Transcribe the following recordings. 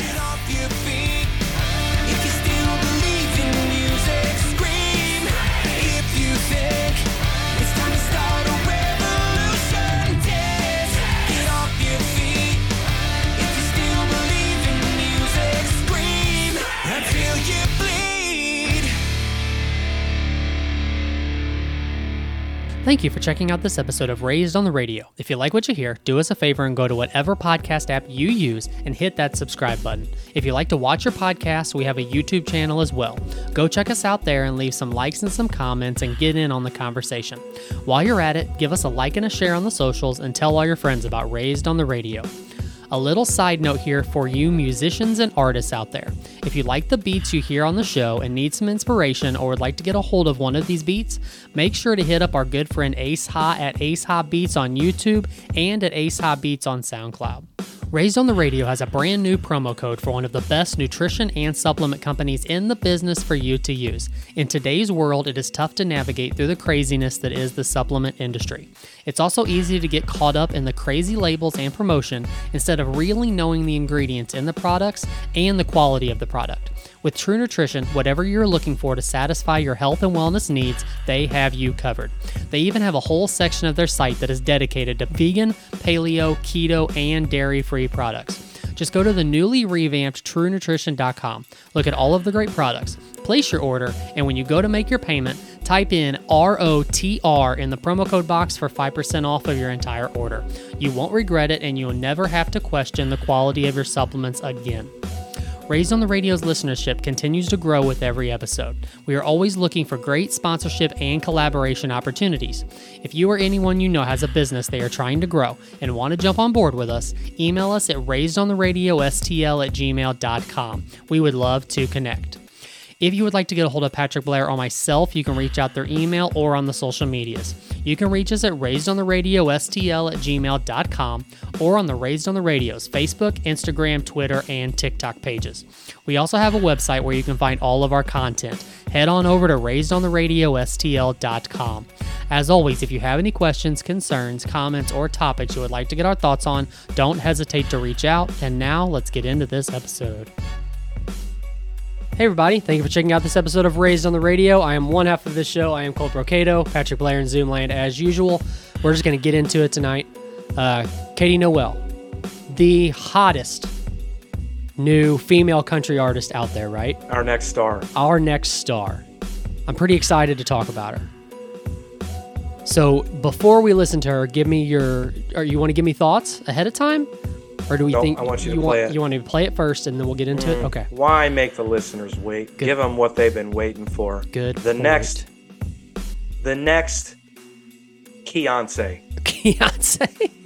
Get off your feet. Thank you for checking out this episode of Raised on the Radio. If you like what you hear, do us a favor and go to whatever podcast app you use and hit that subscribe button. If you like to watch your podcast, we have a YouTube channel as well. Go check us out there and leave some likes and some comments and get in on the conversation. While you're at it, give us a like and a share on the socials and tell all your friends about Raised on the Radio. A little side note here for you musicians and artists out there. If you like the beats you hear on the show and need some inspiration or would like to get a hold of one of these beats, make sure to hit up our good friend Ace Ha at Ace Ha Beats on YouTube and at Ace Ha Beats on SoundCloud. Raised on the Radio has a brand new promo code for one of the best nutrition and supplement companies in the business for you to use. In today's world, it is tough to navigate through the craziness that is the supplement industry. It's also easy to get caught up in the crazy labels and promotion instead of really knowing the ingredients in the products and the quality of the product. With True Nutrition, whatever you're looking for to satisfy your health and wellness needs, they have you covered. They even have a whole section of their site that is dedicated to vegan, paleo, keto, and dairy free products. Just go to the newly revamped truenutrition.com. Look at all of the great products, place your order, and when you go to make your payment, type in ROTR in the promo code box for 5% off of your entire order. You won't regret it, and you'll never have to question the quality of your supplements again. Raised on the Radio's listenership continues to grow with every episode. We are always looking for great sponsorship and collaboration opportunities. If you or anyone you know has a business they are trying to grow and want to jump on board with us, email us at raisedontheRadioSTL at gmail.com. We would love to connect. If you would like to get a hold of Patrick Blair or myself, you can reach out their email or on the social medias. You can reach us at raisedontheRadioSTL at gmail.com or on the Raised on the Radio's Facebook, Instagram, Twitter, and TikTok pages. We also have a website where you can find all of our content. Head on over to raisedontheRadioSTL.com. As always, if you have any questions, concerns, comments, or topics you would like to get our thoughts on, don't hesitate to reach out. And now let's get into this episode. Hey everybody, thank you for checking out this episode of Raised on the Radio. I am one half of this show. I am Colt Brocato, Patrick Blair in Zoomland as usual. We're just going to get into it tonight. Uh, Katie Noel, the hottest new female country artist out there, right? Our next star. Our next star. I'm pretty excited to talk about her. So before we listen to her, give me your, or you want to give me thoughts ahead of time? Or do we No, think I want you to want, play it. You want to play it first and then we'll get into it? Mm-hmm. Okay. Why make the listeners wait? Good. Give them what they've been waiting for. Good The point. next, the next, Beyonce. Beyonce.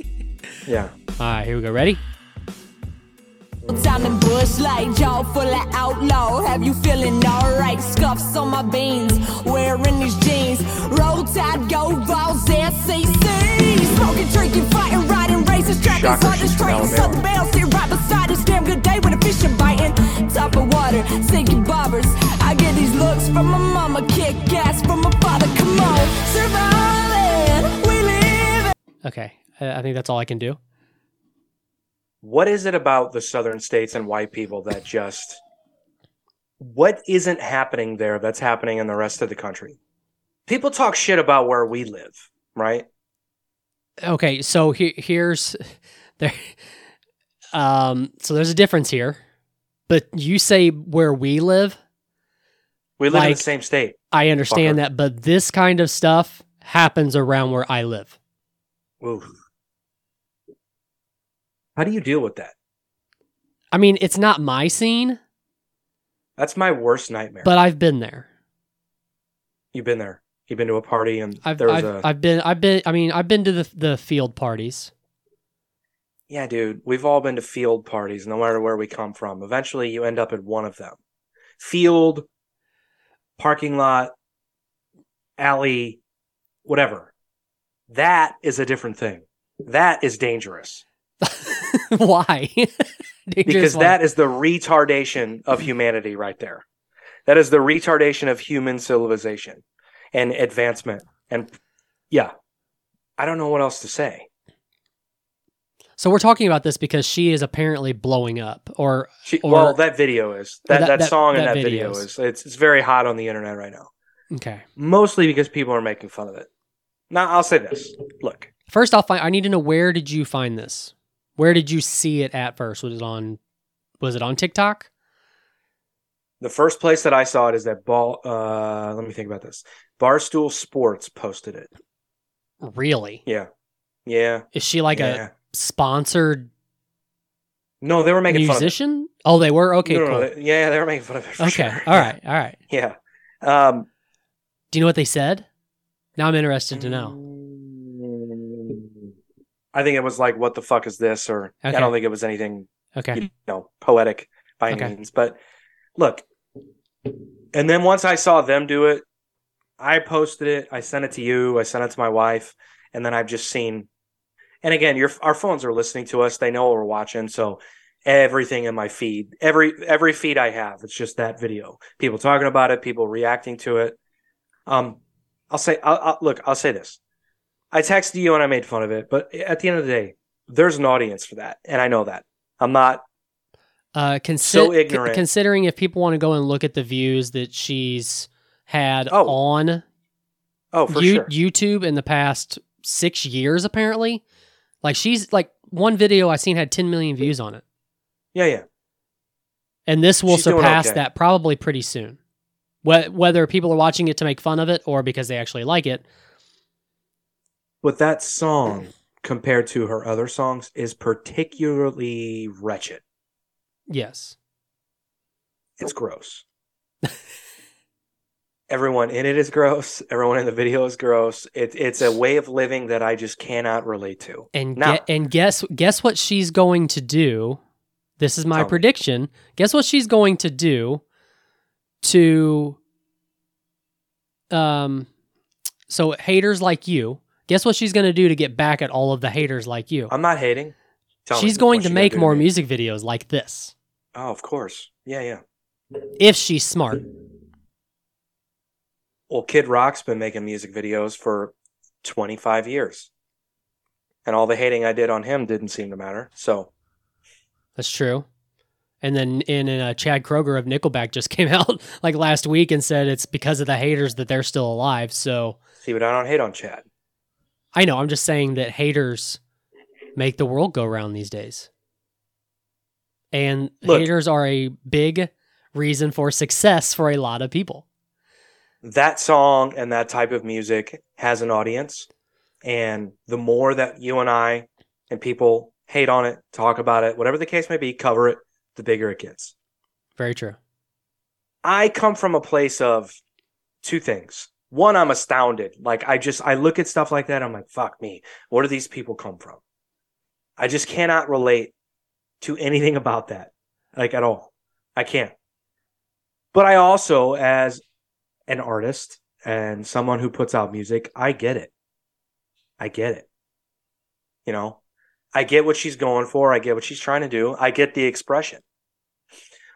Yeah. All right, here we go. Ready? Down the bush like jaw full of outlaw. Have you feeling alright? Scuffs on my beans, wearing these jeans. Roll tide, go balls, SEC. Smoking, drinking, fighting, riding, races, trapping, Shocker, she's from Alabama. southern bell, sit right beside this damn good day when the fish are biting. Top of water, sinking bobbers. I get these looks from my mama, kick ass from my father. Come on, surviving, we live. Okay. I I think that's all I can do. What is it about the southern states and white people that just, what isn't happening there that's happening in the rest of the country? People talk shit about where we live, right? Okay, so he- here's there. Um, so there's a difference here, but you say where we live. We live in the same state. I understand Fucker. that, but this kind of stuff happens around where I live. How do you deal with that? I mean, it's not my scene, That's my worst nightmare. but I've been there. You've been there. You've been to a party and I've there was I've, a I've been I've been I mean I've been to the the field parties. yeah, dude. We've all been to field parties, no matter where we come from. Eventually, you end up at one of them. Field, parking lot, alley, whatever. That is a different thing. That is dangerous Why? Dangerous because why? that is the retardation of humanity right there. That is the retardation of human civilization and advancement. And yeah, I don't know what else to say. So we're talking about this because she is apparently blowing up, or She, Or- well, that video is that that- that, that- song and that video is. is it's it's very hot on the internet right now. okay. Mostly because people are making fun of it. Now I'll say this: look, First, I'll find. I need to know where did you find this? Where did you see it at first? Was it on? Was it on TikTok? The first place that I saw it is that ball. Uh, let me think about this. Barstool Sports posted it. Really? Yeah, yeah, Is she like yeah. a sponsored no, they were making musician? Oh, they were. Okay, fun of it. No, no, cool. they- yeah, they were making fun of it. Okay, sure. all right, all right. Yeah. Um, Do you know what they said? Now I'm interested to know. Mm, I think it was like, "What the fuck is this?" Or Okay. I don't think it was anything Okay, you know poetic by any means. But look, and then once I saw them do it, I posted it. I sent it to you. I sent it to my wife, and then I've just seen. And again, your our phones are listening to us. They know what we're watching. So everything in my feed, every every feed I have, it's just that video. People talking about it. People reacting to it. Um, I'll say, I'll, I'll, look, I'll say this. I texted you and I made fun of it, but at the end of the day, there's an audience for that, and I know that. I'm not uh, consi- So ignorant. considering if people want to go and look at the views that she's had Oh, on Oh, for You- sure. YouTube in the past six years, apparently. Like she's like one video I seen had 10 million views on it, Yeah, yeah. and this will She's surpass okay. that probably pretty soon. Whether people are watching it to make fun of it or because they actually like it, But that song, compared to her other songs, is particularly wretched. Yes. It's gross. Everyone in it is gross. Everyone in the video is gross. It, it's a way of living that I just cannot relate to. And Now- ge- and guess guess what she's going to do? This is my prediction. Guess what she's going to do to um so haters like you. Guess what she's going to do to get back at all of the haters like you? I'm not hating. Tell she's going to make more music videos like this Oh, of course. Yeah, yeah. if she's smart. Well, Kid Rock's been making music videos for 25 years. And all the hating I did on him didn't seem to matter. So, That's true. And then in, in uh, Chad Kroeger of Nickelback just came out like last week and said it's because of the haters that they're still alive. So see, but I don't hate on Chad. I know I'm just saying that haters make the world go round these days. And Look. haters are a big reason for success for a lot of people. that song and that type of music has an audience. And the more that you and I and people hate on it, talk about it, whatever the case may be, cover it, the bigger it gets. Very true. I come from a place of two things. One, I'm astounded. Like I just I look at stuff like that, I'm like, fuck me. Where do these people come from? I just cannot relate to anything about that. Like at all. I can't. But I also, as an artist and someone who puts out music, I get it. I get it. You know, I get what she's going for. I get what she's trying to do. I get the expression.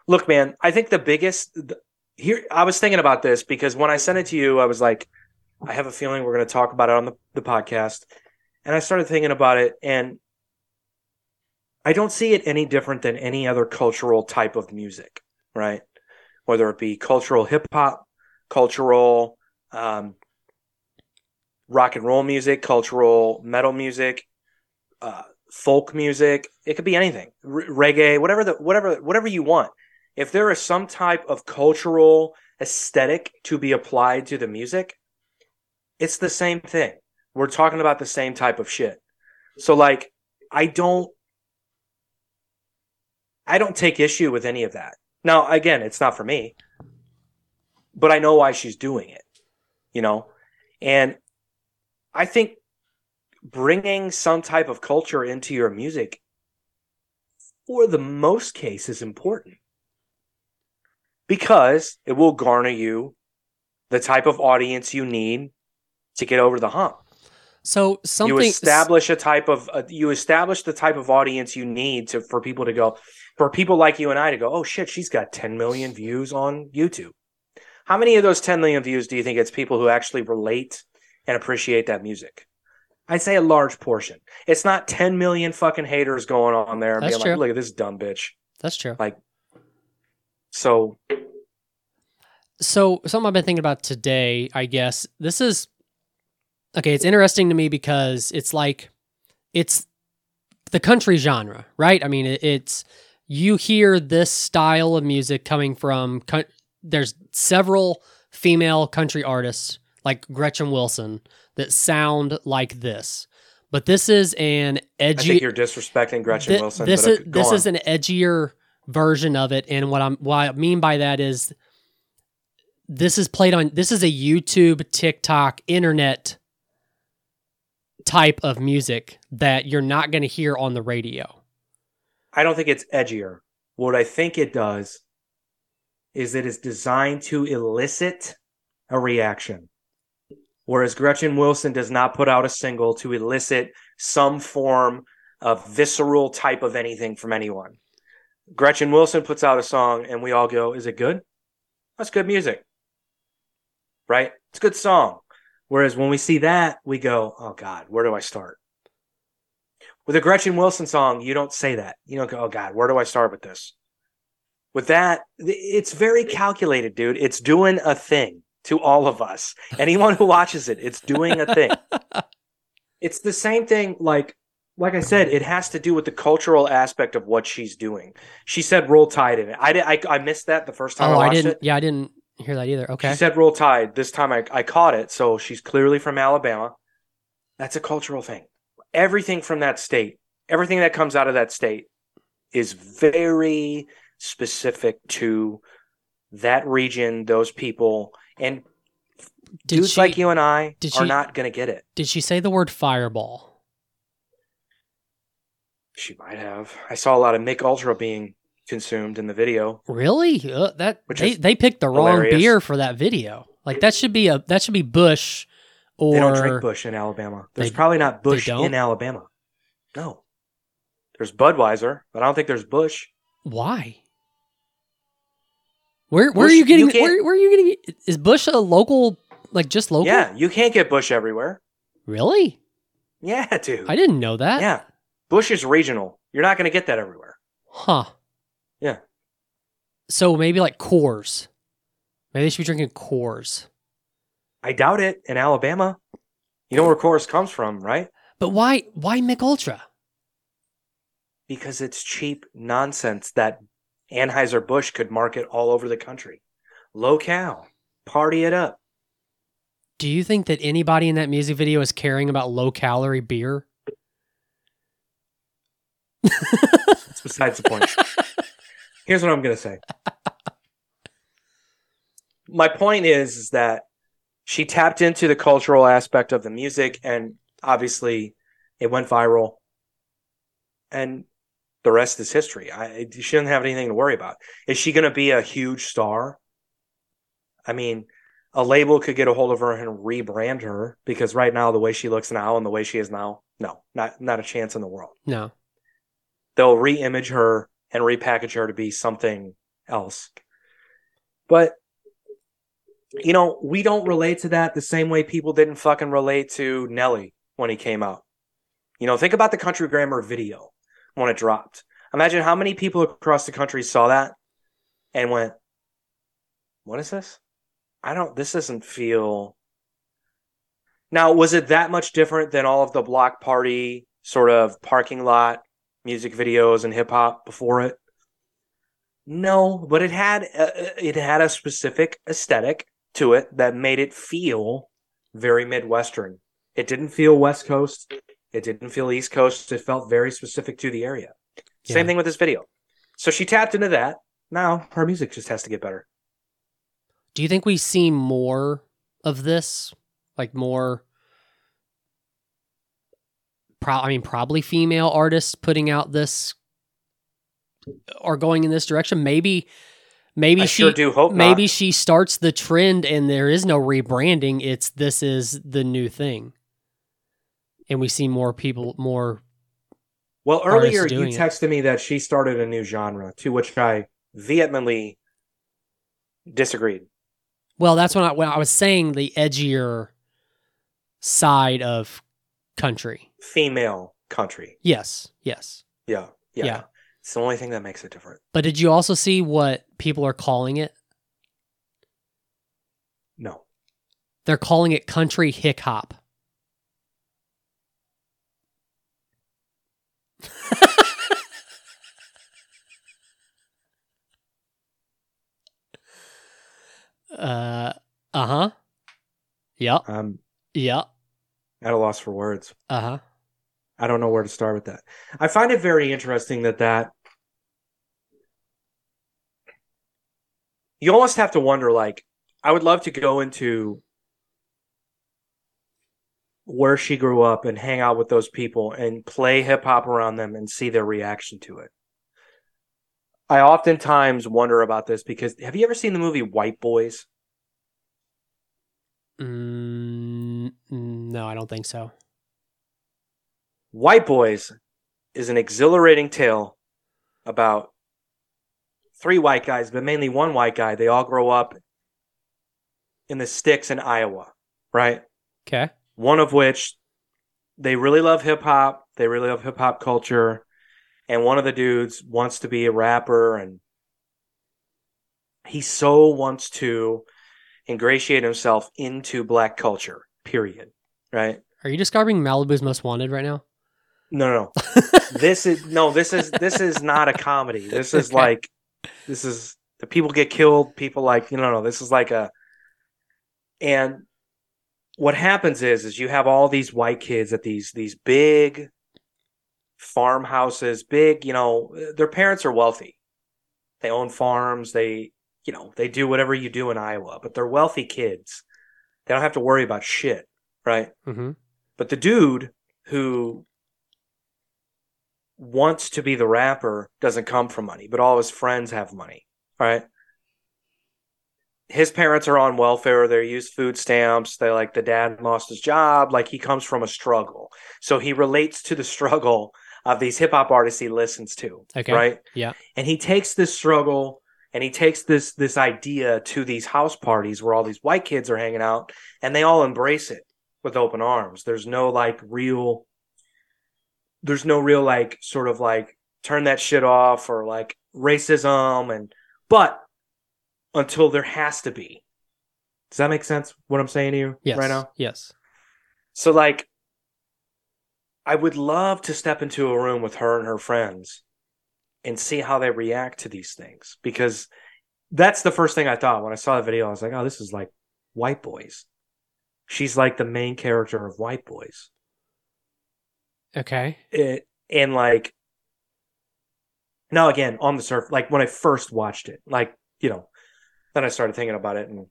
Look, man, I think the biggest the, here, I was thinking about this because when I sent it to you, I was like, I have a feeling we're going to talk about it on the, the podcast. And I started thinking about it, and I don't see it any different than any other cultural type of music, right? Whether it be cultural hip hop, cultural um, rock and roll music, cultural metal music, uh, folk music. It could be anything, reggae, whatever the whatever whatever you want. If there is some type of cultural aesthetic to be applied to the music, it's the same thing. We're talking about the same type of shit. So like, I don't. I don't take issue with any of that. Now, again, it's not for me, but I know why she's doing it, you know? And I think bringing some type of culture into your music for the most case is important because it will garner you the type of audience you need to get over the hump So something you establish a type of uh, you establish the type of audience you need to for people to go for people like you and I to go oh shit she's got 10 million views on YouTube how many of those 10 million views do you think it's people who actually relate and appreciate that music I'd say a large portion. It's not 10 million fucking haters going on there and That's being true. like, look at this dumb bitch. That's true. Like, So So something I've been thinking about today, I guess this is okay. It's interesting to me because it's like it's the country genre, right? I mean, it's you hear this style of music coming from. There's several female country artists like Gretchen Wilson that sound like this, but this is an edgy. I think you're disrespecting Gretchen Thi- Wilson. This but, is this on. is an edgier version of it, and what I'm what I mean by that is this is played on this is a YouTube, TikTok, internet type of music that you're not going to hear on the radio. I don't think it's edgier. What I think it does is it is designed to elicit a reaction. Whereas Gretchen Wilson does not put out a single to elicit some form of visceral type of anything from anyone. Gretchen Wilson puts out a song and we all go, Is it good? That's good music. Right? It's a good song. Whereas when we see that, we go, Oh God, where do I start? With a Gretchen Wilson song, you don't say that. You don't go, oh God, where do I start with this? With that, it's very calculated, dude. It's doing a thing to all of us. Anyone who watches it, it's doing a thing. it's the same thing, like, like I said, it has to do with the cultural aspect of what she's doing. She said "Roll Tide" in it. I did, I, I missed that the first time oh, I oh, I watched didn't. it. Yeah, I didn't hear that either. Okay. She said "Roll Tide." This time I, I caught it. So she's clearly from Alabama. That's a cultural thing. Everything from that state, everything that comes out of that state, is very specific to that region, those people, and did dudes she like you and I did are she- not going to get it. did she say the word fireball? She might have. I saw a lot of Mich Ultra being consumed in the video. Really? Uh, that Which they they picked the wrong beer for that video. Like that should be a that should be Busch or they don't drink Busch in Alabama. There's They- probably not Busch in Alabama. No. There's Budweiser, but I don't think there's Busch. Why? Where where Busch- are you getting you where where are you getting is Busch a local like just local? Yeah, you can't get Busch everywhere. Really? Yeah, dude. I didn't know that. Yeah. Busch is regional. You're not going to get that everywhere. Huh. Yeah. So maybe like Coors. Maybe they should be drinking Coors. I doubt it in Alabama. You know where Coors comes from, right? But why why Mich Ultra? Because it's cheap nonsense that Anheuser-Busch could market all over the country. Low-cal. Party it up. Do you think that anybody in that music video is caring about low calorie beer? That's besides the point. Here's what I'm going to say. My point is, is that she tapped into the cultural aspect of the music, and obviously, it went viral. And the rest is history. I, she doesn't have anything to worry about. Is she going to be a huge star? I mean, a label could get a hold of her and rebrand her because right now, the way she looks now and the way she is now, no, not not a chance in the world No. they'll re-image her and repackage her to be something else. But you know, we don't relate to that the same way people didn't fucking relate to Nelly when he came out. You know, think about the country grammar video when it dropped. Imagine how many people across the country saw that and went, "What is this? I don't this doesn't feel Now, was it that much different than all of the block party sort of parking lot music videos and hip hop before it? No, but it had a, it had a specific aesthetic to it that made it feel very midwestern. It didn't feel West Coast. It didn't feel East Coast. It felt very specific to the area. Yeah. Same thing with this video. So she tapped into that. Now her music just has to get better. Do you think we see more of this? Like more pro- I mean probably female artists putting out this or going in this direction. Maybe maybe I she sure do hope maybe not. she starts the trend and there is no rebranding. It's this is the new thing. And we see more people more Well, earlier you doing it. texted me that she started a new genre, to which I vehemently disagreed. Well, that's when I when I was saying the edgier side of country. female country. Yes, yes. Yeah, yeah. Yeah. It's the only thing that makes it different. But did you also see what people are calling it? No. They're calling it country hick hop. uh uh huh. Yep. I'm Yep. at a loss for words. Uh huh. I don't know where to start with that. I find it very interesting that that you almost have to wonder like I would love to go into where she grew up and hang out with those people and play hip hop around them and see their reaction to it. I oftentimes wonder about this because have you ever seen the movie White Boys? Mm, no, I don't think so. White Boys is an exhilarating tale about three white guys, but mainly one white guy. They all grow up in the sticks in Iowa, right? Okay. One of which they really love hip hop, they really love hip hop culture, and one of the dudes wants to be a rapper and he so wants to ingratiate himself into black culture, period. Right? Are you describing Malibu's Most Wanted right now? No, no, no. this is no this is this is not a comedy. This is like this is the people get killed people like you know no this is like a and what happens is is you have all these white kids at these these big farmhouses big you know their parents are wealthy. They own farms they you know they do whatever you do in iowa but they're wealthy kids. They don't have to worry about shit right? Mm-hmm. but the dude who wants to be the rapper doesn't come from money, but all his friends have money, right? His parents are on welfare, they use food stamps, they like the dad lost his job, like he comes from a struggle. So he relates to the struggle of these hip hop artists he listens to, Okay. right? Yeah. And he takes this struggle and he takes this this idea to these house parties where all these white kids are hanging out and they all embrace it with open arms. There's no like real there's no real like sort of like turn that shit off or like racism and but until there has to be. Does that make sense what I'm saying to you Yes. right now? Yes. So like I would love to step into a room with her and her friends and see how they react to these things because that's the first thing I thought when I saw the video. I was like, "Oh, this is like White Boys." She's like the main character of White Boys. Okay. It, and like now again on the surf like when I first watched it, like, you know, then I started thinking about it and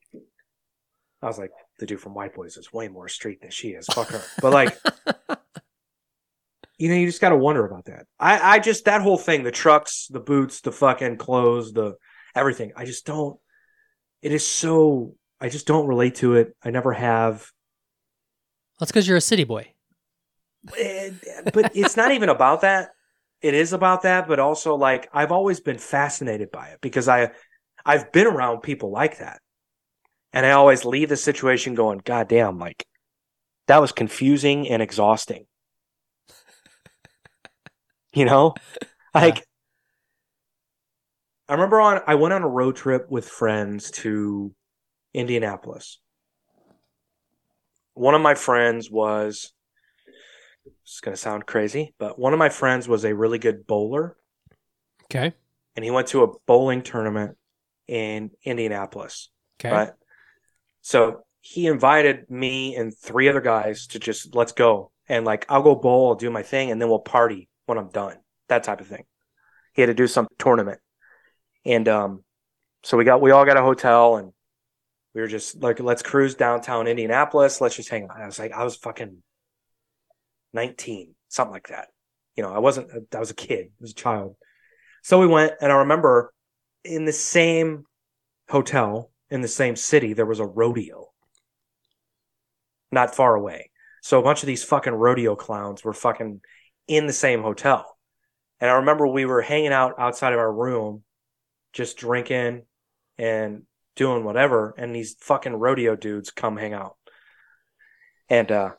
I was like, the dude from White Boys is way more street than she is. Fuck her. But like you know, you just got to wonder about that. I, I just that whole thing, the trucks, the boots, the fucking clothes, the everything. I just don't. It is so. I just don't relate to it. I never have. That's because you're a city boy. But it's not even about that. It is about that, but also like I've always been fascinated by it because I, I've been around people like that, and I always leave the situation going, "God damn!" Like that was confusing and exhausting. you know, like I remember on I went on a road trip with friends to Indianapolis. One of my friends was it's going to sound crazy, but one of my friends was a really good bowler Okay. and he went to a bowling tournament in Indianapolis, Okay. right? So he invited me and three other guys to just let's go and like I'll go bowl, I'll do my thing, and then we'll party when I'm done. That type of thing. He had to do some tournament, and um, so we got we all got a hotel and we were just like let's cruise downtown Indianapolis. Let's just hang out. I was like I was fucking nineteen, something like that. You know, I wasn't. I was a kid. I was a child. So we went, and I remember in the same hotel in the same city there was a rodeo not far away. So a bunch of these fucking rodeo clowns were fucking in the same hotel. And I remember we were hanging out outside of our room, just drinking and doing whatever. And these fucking rodeo dudes come hang out. And, uh,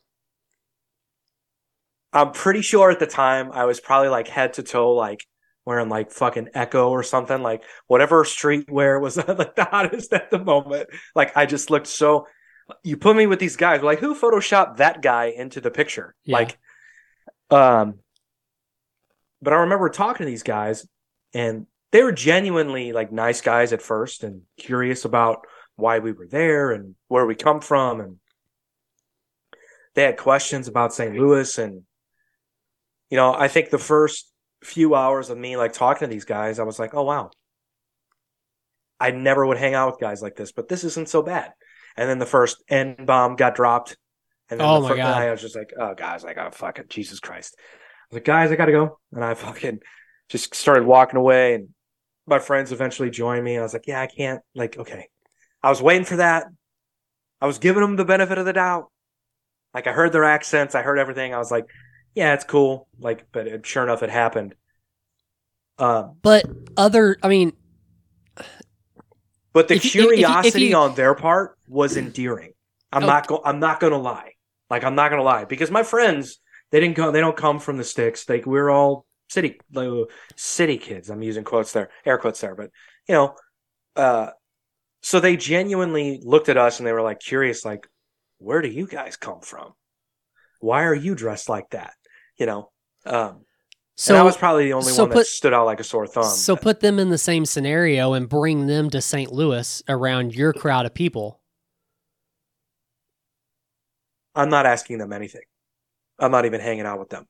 I'm pretty sure at the time I was probably like head to toe, like wearing like fucking Ecko or something, like whatever streetwear was like the hottest at the moment. Like I just looked so. You put me with these guys, like who photoshopped that guy into the picture? Yeah. Like, um, but I remember talking to these guys, and they were genuinely like nice guys at first, and curious about why we were there and where we come from, and they had questions about St. Louis and you know, I think the first few hours of me like talking to these guys, I was like, oh wow. I never would hang out with guys like this, but this isn't so bad. And then the first N bomb got dropped. And then Oh the my God. I was just like, oh guys, like oh fucking Jesus Christ. I was like, guys, I gotta go. And I fucking just started walking away and my friends eventually joined me. I was like, yeah, I can't like, okay. I was waiting for that. I was giving them the benefit of the doubt. Like I heard their accents, I heard everything. I was like, yeah, it's cool. Like, but it, sure enough, it happened. Um, But other, I mean, but the If you- if- if you- curiosity on their part was endearing. I'm Oh. not go- I'm not gonna lie. Like I'm not gonna lie because my friends they didn't come they don't come from the sticks. Like we're all city like, city kids. I'm using quotes there, air quotes there, but you know, uh, so they genuinely looked at us and they were like curious, like, where do you guys come from? Why are you dressed like that? You know, um, so and I was probably the only so one that put- stood out like a sore thumb. so put them in the same scenario and bring them to St. Louis around your crowd of people. I'm not asking them anything. I'm not even hanging out with them.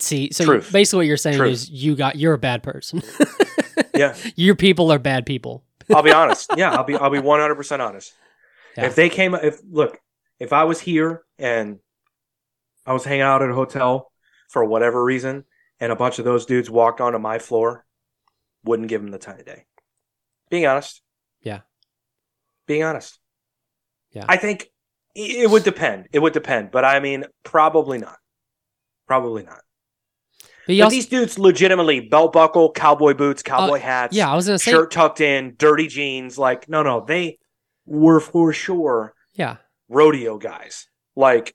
See, so basically what you're saying Truth. is you got you're a bad person. Yeah. your people are bad people. I'll be honest. Yeah, I'll be I'll be 100% honest. Yeah. If they came if look, if I was here and I was hanging out at a hotel for whatever reason and a bunch of those dudes walked onto my floor, wouldn't give them the time of day. Being honest. Yeah. Being honest. Yeah. I think it would depend. It would depend, but I mean probably not. Probably not. But But also, these dudes legitimately belt buckle, cowboy boots, uh, cowboy hats, yeah, I was gonna say, shirt tucked in, dirty jeans. Like, no, no, they were for sure yeah, rodeo guys. Like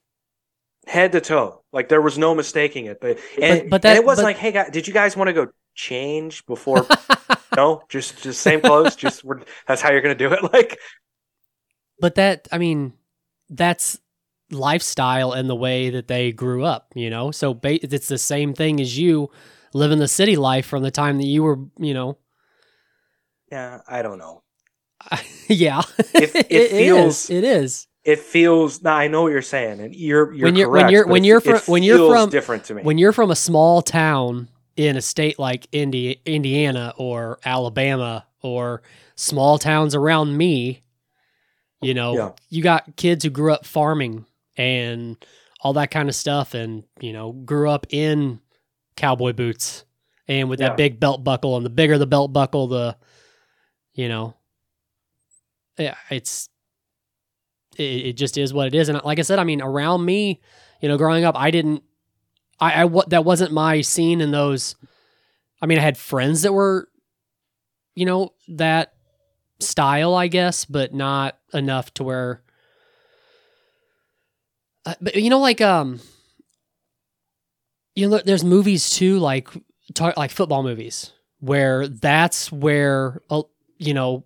head to toe. Like there was no mistaking it. But and, but that- and it wasn't but- like, hey guys, did you guys want to go change before no? Just just same clothes. just we're, that's how you're gonna do it. Like but that I mean, that's lifestyle and the way that they grew up. You know, so ba- it's the same thing as you living the city life from the time that you were, you know, yeah, I don't know. yeah, It- it is. feels- It is. It feels now I know what you're saying, and you're you're When you're- when you're- when it- you're it fro- when you're from- different to me. when you're from a small town in a state like Indi- Indiana or Alabama or small towns around me, you know, Yeah. you got kids who grew up farming and all that kind of stuff and, you know, grew up in cowboy boots and with Yeah. that big belt buckle and the bigger the belt buckle the you know yeah, it's it, it just is what it is and like I said, I mean around me, you know, growing up I didn't I, I that wasn't my scene in those. I mean, I had friends that were, you know, that style, I guess, but not enough to where. Uh, but you know, like um, you know, there's movies too, like like football movies, where that's where uh, you know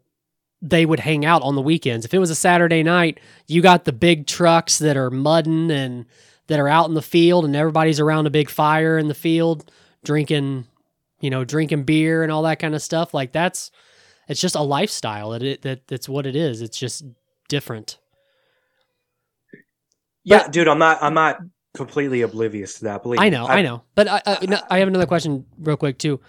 they would hang out on the weekends. If it was a Saturday night, you got the big trucks that are mudding and that are out in the field and everybody's around a big fire in the field drinking you know drinking beer and all that kind of stuff. Like that's it's just a lifestyle. That it that that's what it is. It's just different. Yeah, but- dude, I'm not I'm not completely oblivious to that. Believe i know i, know. But I, I, no, I have another question real quick too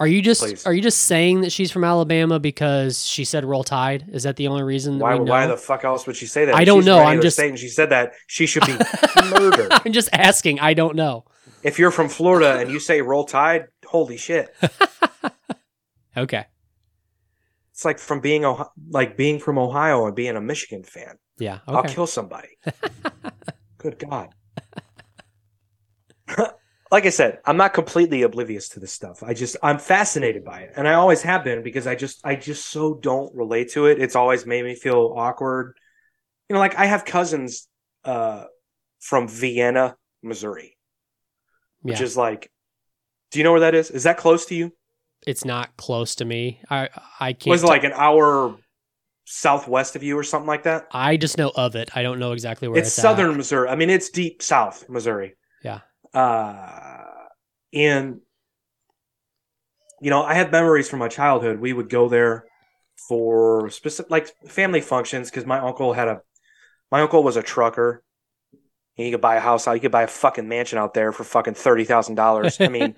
are you just Please. are you just saying that she's from alabama because she said roll tide is that the only reason Why, why the fuck else would she say that? I don't know, I'm just- saying she said that she should be murdered. i'm just asking i don't know If you're from Florida and you say roll tide, holy shit! okay It's like from being Ohio, like being from Ohio and being a Michigan fan. yeah I'll kill somebody. Good God. Like I said, I'm not completely oblivious to this stuff. I just I'm fascinated by it, and I always have been because I just I just so don't relate to it. It's always made me feel awkward. You know, like I have cousins uh, from Vienna, Missouri, which Yeah. is like, do you know where that is? Is that close to you? it's not close to me. I I can't. Was it like an hour southwest of you or something like that? I just know of it. I don't know exactly where it's it's, at. southern Missouri. I mean, it's deep south Missouri. Yeah. Uh, and you know, I have memories from my childhood. We would go there for specific, like family functions, because my uncle had a, my uncle was a trucker. He could buy a house out. He could buy a fucking mansion out there for fucking thirty thousand dollars. I mean,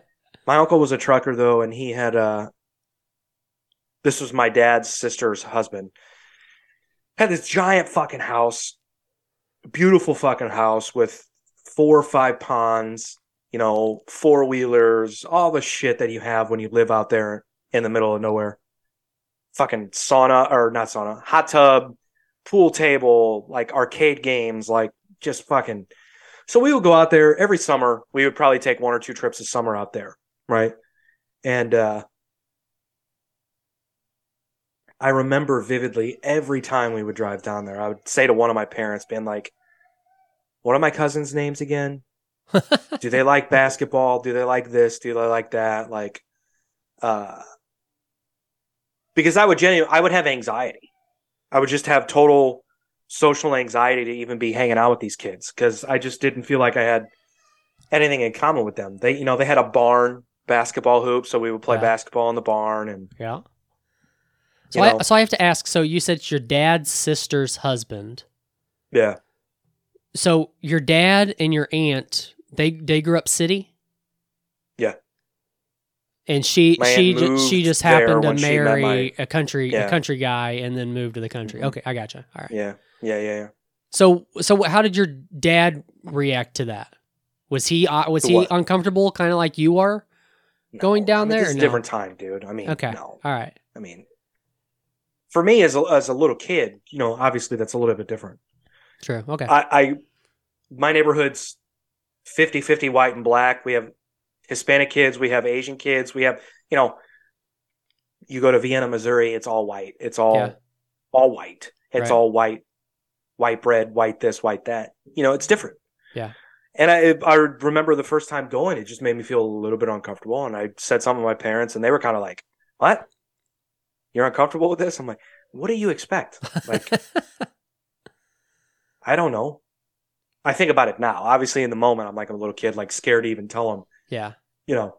my uncle was a trucker though, and he had a. This was my dad's sister's husband. Had this giant fucking house, beautiful fucking house with four or five ponds, you know, four wheelers, all the shit that you have when you live out there in the middle of nowhere. Fucking sauna or not sauna, hot tub, pool table, like arcade games, like just fucking. So we would go out there every summer. We would probably take one or two trips a summer out there, right? And uh I remember vividly every time we would drive down there, I would say to one of my parents, being like, What are my cousins' names again? Do they like basketball? Do they like this? Do they like that? Like, uh, because I would genuinely, I would have anxiety. I would just have total social anxiety to even be hanging out with these kids because I just didn't feel like I had anything in common with them. They, you know, they had a barn basketball hoop, so we would play Yeah. basketball in the barn, and yeah. So I know. so I have to ask. So you said it's your dad's sister's husband. yeah, So your dad and your aunt they they grew up city. Yeah. And she My she ju- she just happened to when she met marry my- a country a country guy and then moved to the country. Mhm. Okay, I gotcha. All right. yeah, yeah, yeah, yeah. So so how did your dad react to that? Was he uh, was he uncomfortable, kind of like you are? Going down I mean, there It's a no? different time, dude. I mean, Okay. no. All right. I mean, for me as a, as a little kid, you know, obviously that's a little bit different. True. Okay. I, I my neighborhood's 50-50 white and black. We have Hispanic kids, we have Asian kids, we have, you know, you go to Vienna, Missouri, it's all white. It's all Yeah. all white. It's Right. all white, white bread, white this, white that. You know, it's different. Yeah. And I I remember the first time going, it just made me feel a little bit uncomfortable. And I said something to my parents, and they were kind of like, "What? You're uncomfortable with this?" I'm like, "What do you expect?" Like, I don't know. I think about it now. Obviously, in the moment, I'm like a little kid, like scared to even tell him. yeah. you know.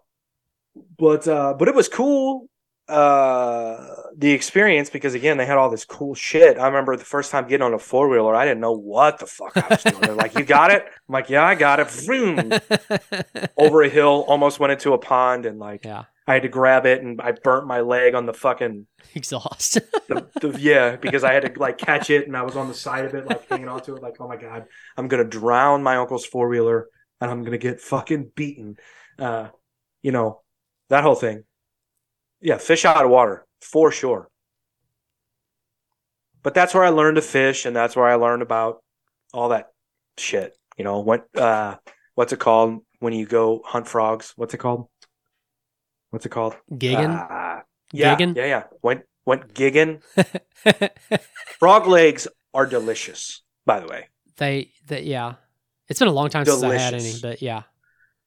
But uh, but it was cool uh the experience because again they had all this cool shit. I remember the first time getting on a four wheeler, I didn't know what the fuck I was doing. They're like, "You got it?" I'm like, "Yeah, I got it." Vroom. Over a hill, almost went into a pond, and like yeah. I had to grab it, and I burnt my leg on the fucking Exhaust. the, the yeah because I had to like catch it and I was on the side of it like hanging onto it like oh my god I'm gonna drown my uncle's four wheeler and I'm gonna get fucking beaten. Uh you know that whole thing. Yeah fish out of water for sure. But that's where I learned to fish and that's where I learned about all that shit you know what uh what's it called when you go hunt frogs? What's it called what's it called Gigan. uh, yeah Gigging? yeah yeah went went gigging Frog legs are delicious, by the way. they they yeah. It's been a long time since I had any, but yeah.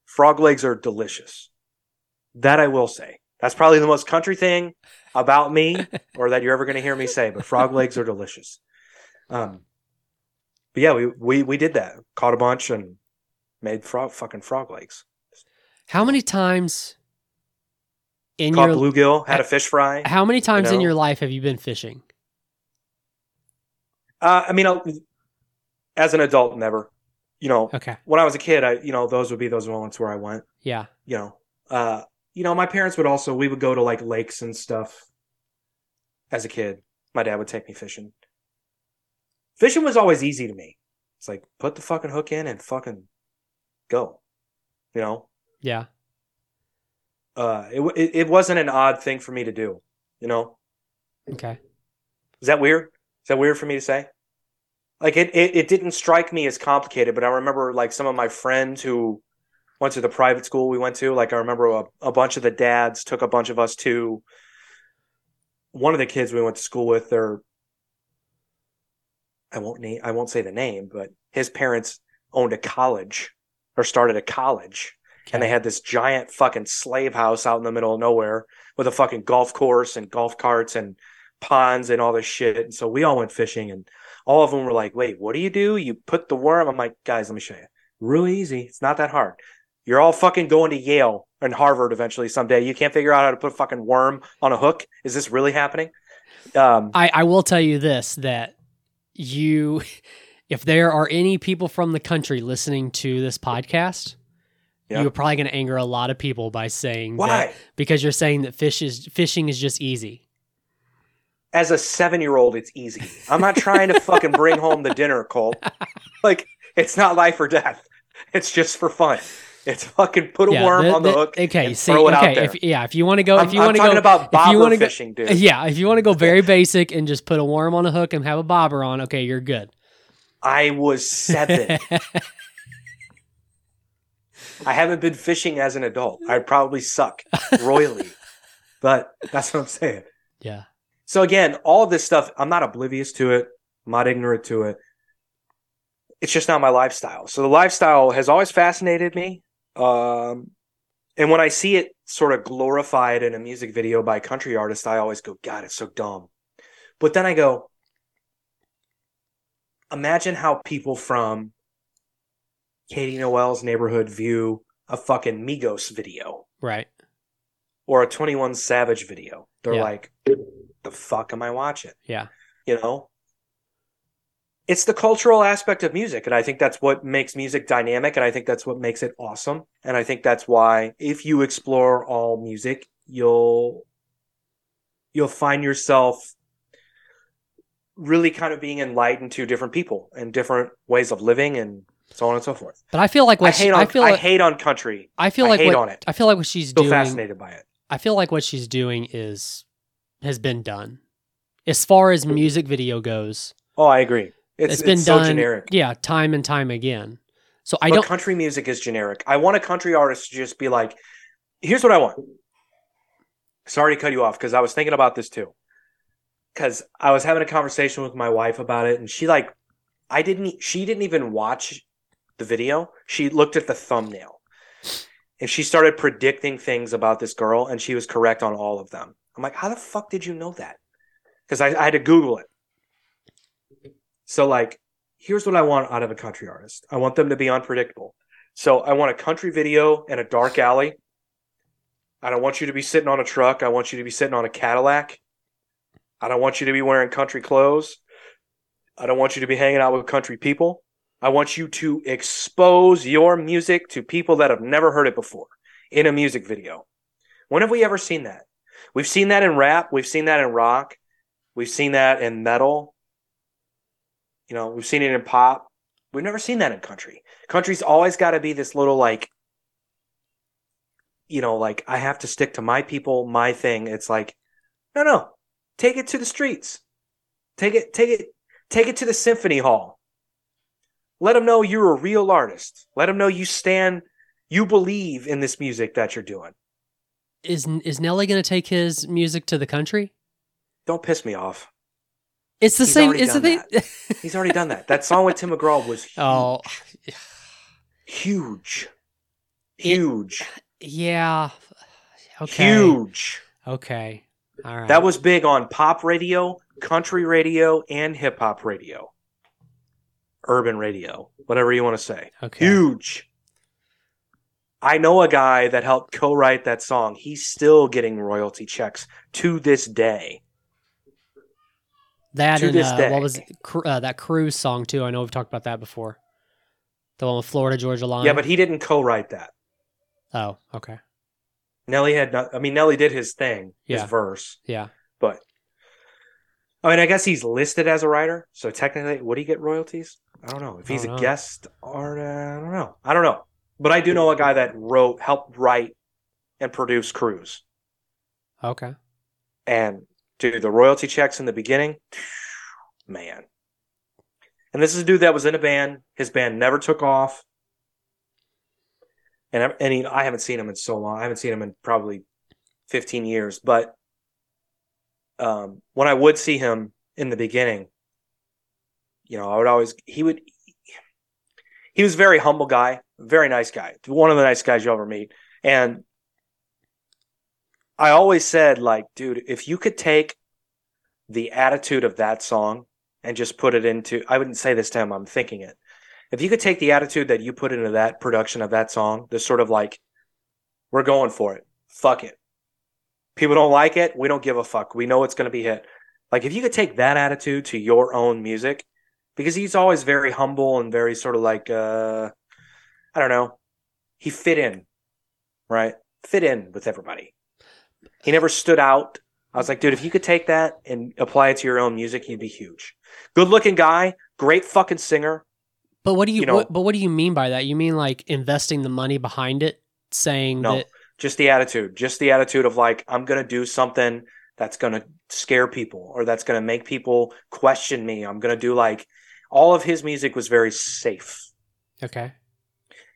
Frog legs are delicious. That I will say. That's probably the most country thing about me or that you're ever going to hear me say, but frog legs are delicious. Um, but yeah, we, we, we did that. Caught a bunch and made frog fucking frog legs. How many times in Caught your bluegill, had a fish fry. how many times in know? your life have you been fishing? Uh, I mean, as an adult, never. You know, Okay. when I was a kid, I you know those would be those moments where I went. Yeah. you know, uh, you know, my parents would also we would go to like lakes and stuff. As a kid, my dad would take me fishing. Fishing was always easy to me. It's like put the fucking hook in and fucking go. You know, Yeah. Uh, it, it it wasn't an odd thing for me to do. You know, Okay. is that weird? Is that weird for me to say? Like it, it, it didn't strike me as complicated, but I remember like some of my friends who went to the private school we went to. Like I remember a, a bunch of the dads took a bunch of us to one of the kids we went to school with. Their I won't name I won't say the name, but his parents owned a college or started a college and they had this giant fucking slave house out in the middle of nowhere with a fucking golf course and golf carts and ponds and all this shit. And so we all went fishing and all of them were like, wait, what do you do? You put the worm. I'm like, guys, let me show you. Really easy. It's not that hard. You're all fucking going to Yale and Harvard eventually someday. You can't figure out how to put a fucking worm on a hook. Is this really happening? Um, I, I will tell you this that you if there are any people from the country listening to this podcast Yeah. you're probably going to anger a lot of people by saying why? that because you're saying that fish is fishing is just easy As a seven year old, it's easy. I'm not trying to fucking bring home the dinner, Colt. Like, it's not life or death. It's just for fun. It's fucking put a worm the- on the, the- hook. okay and see throw it okay out there. if, yeah if you want to go I'm, if you want to go about bobber want to go fishing, dude. yeah if you want to go very basic and just put a worm on a hook and have a bobber on okay you're good I was seven. I haven't been fishing as an adult. I probably suck royally, but that's what I'm saying. yeah So again, all this stuff, I'm not oblivious to it. I'm not ignorant to it. It's just not my lifestyle. So the lifestyle has always fascinated me. Um, and when I see it sort of glorified in a music video by a country artist, I always go, God, it's so dumb. But then I go, imagine how people from Katie Noel's neighborhood view a fucking Migos video right or a 21 Savage video. They're Yeah. like, the fuck am I watching? yeah You know? It's the cultural aspect of music. And I think that's what makes music dynamic. And I think that's what makes it awesome. And I think that's why if you explore all music, you'll you'll find yourself really kind of being enlightened to different people and different ways of living and so on and so forth. but i feel like I what she, hate on I feel I like hate on country. I feel I like hate what, on it. I feel like what she's Still doing fascinated by it. I feel like what she's doing is has been done. As far as mm-hmm. music video goes, Oh, I agree. It's, it's been so done generic. yeah, time and time again. So I but don't country music is generic. I want a country artist to just be like, here's what I want. Sorry to cut you off because I was thinking about this too. Because I was having a conversation with my wife about it, and she like, I didn't. She didn't even watch the video. She looked at the thumbnail, and she started predicting things about this girl, and she was correct on all of them. I'm like, how the fuck did you know that? Because I, I had to Google it. So like, here's what I want out of a country artist. I want them to be unpredictable. So I want a country video in a dark alley. I don't want you to be sitting on a truck. I want you to be sitting on a Cadillac. I don't want you to be wearing country clothes. I don't want you to be hanging out with country people. I want you to expose your music to people that have never heard it before in a music video. When have we ever seen that? We've seen that in rap. We've seen that in rock. We've seen that in metal. You know, we've seen it in pop. We've never seen that in country. Country's always got to be this little like, you know, like I have to stick to my people, my thing. It's like, no, no, take it to the streets. Take it, take it, take it to the symphony hall. Let them know you're a real artist. Let them know you stand, you believe in this music that you're doing. is is Nelly going to take his music to the country? Don't piss me off. It's the He's same. It's the thing. He's already done that. That song with Tim McGraw was huge. oh, huge, It- huge, yeah. Okay. huge. Okay. All right. That was big on pop radio, country radio, and hip hop radio, urban radio, whatever you want to say. okay. Huge. I know a guy that helped co-write that song. He's still getting royalty checks to this day. That to and this uh, day. what was it? Uh, that cruise song too? I know we've talked about that before. The one with Florida Georgia Line. Yeah, but he didn't co-write that. oh, okay. Nelly had not. I mean, Nelly did his thing, his verse, Yeah. but I mean, I guess he's listed as a writer, so technically, would he get royalties? I don't know. If he's a know. guest artist, I don't know. I don't know. But I do know a guy that wrote, helped write, and produce Cruise. Okay. And dude, the royalty checks in the beginning, man. And this is a dude that was in a band. His band never took off. And I- and he, I haven't seen him in so long. I haven't seen him in probably 15 years. But um, when I would see him in the beginning, you know, I would always he would he was a very humble guy, very nice guy, one of the nice guys you'll ever meet. And I always said, like, dude, if you could take the attitude of that song and just put it into, I wouldn't say this to him, I'm thinking it. If you could take the attitude that you put into that production of that song, the sort of like, we're going for it, fuck it. People don't like it, we don't give a fuck. We know it's going to be hit. Like, if you could take that attitude to your own music, because he's always very humble and very sort of like, uh, I don't know, he fit in, right? Fit in with everybody. He never stood out. I was like, dude, if you could take that and apply it to your own music, you'd be huge. Good looking guy, great fucking singer. But what do you, You know- what, but what do you mean by that? You mean like investing the money behind it, saying No, that just the attitude, just the attitude of like, I'm going to do something that's going to scare people or that's going to make people question me. I'm going to do like, all of his music was very safe. okay,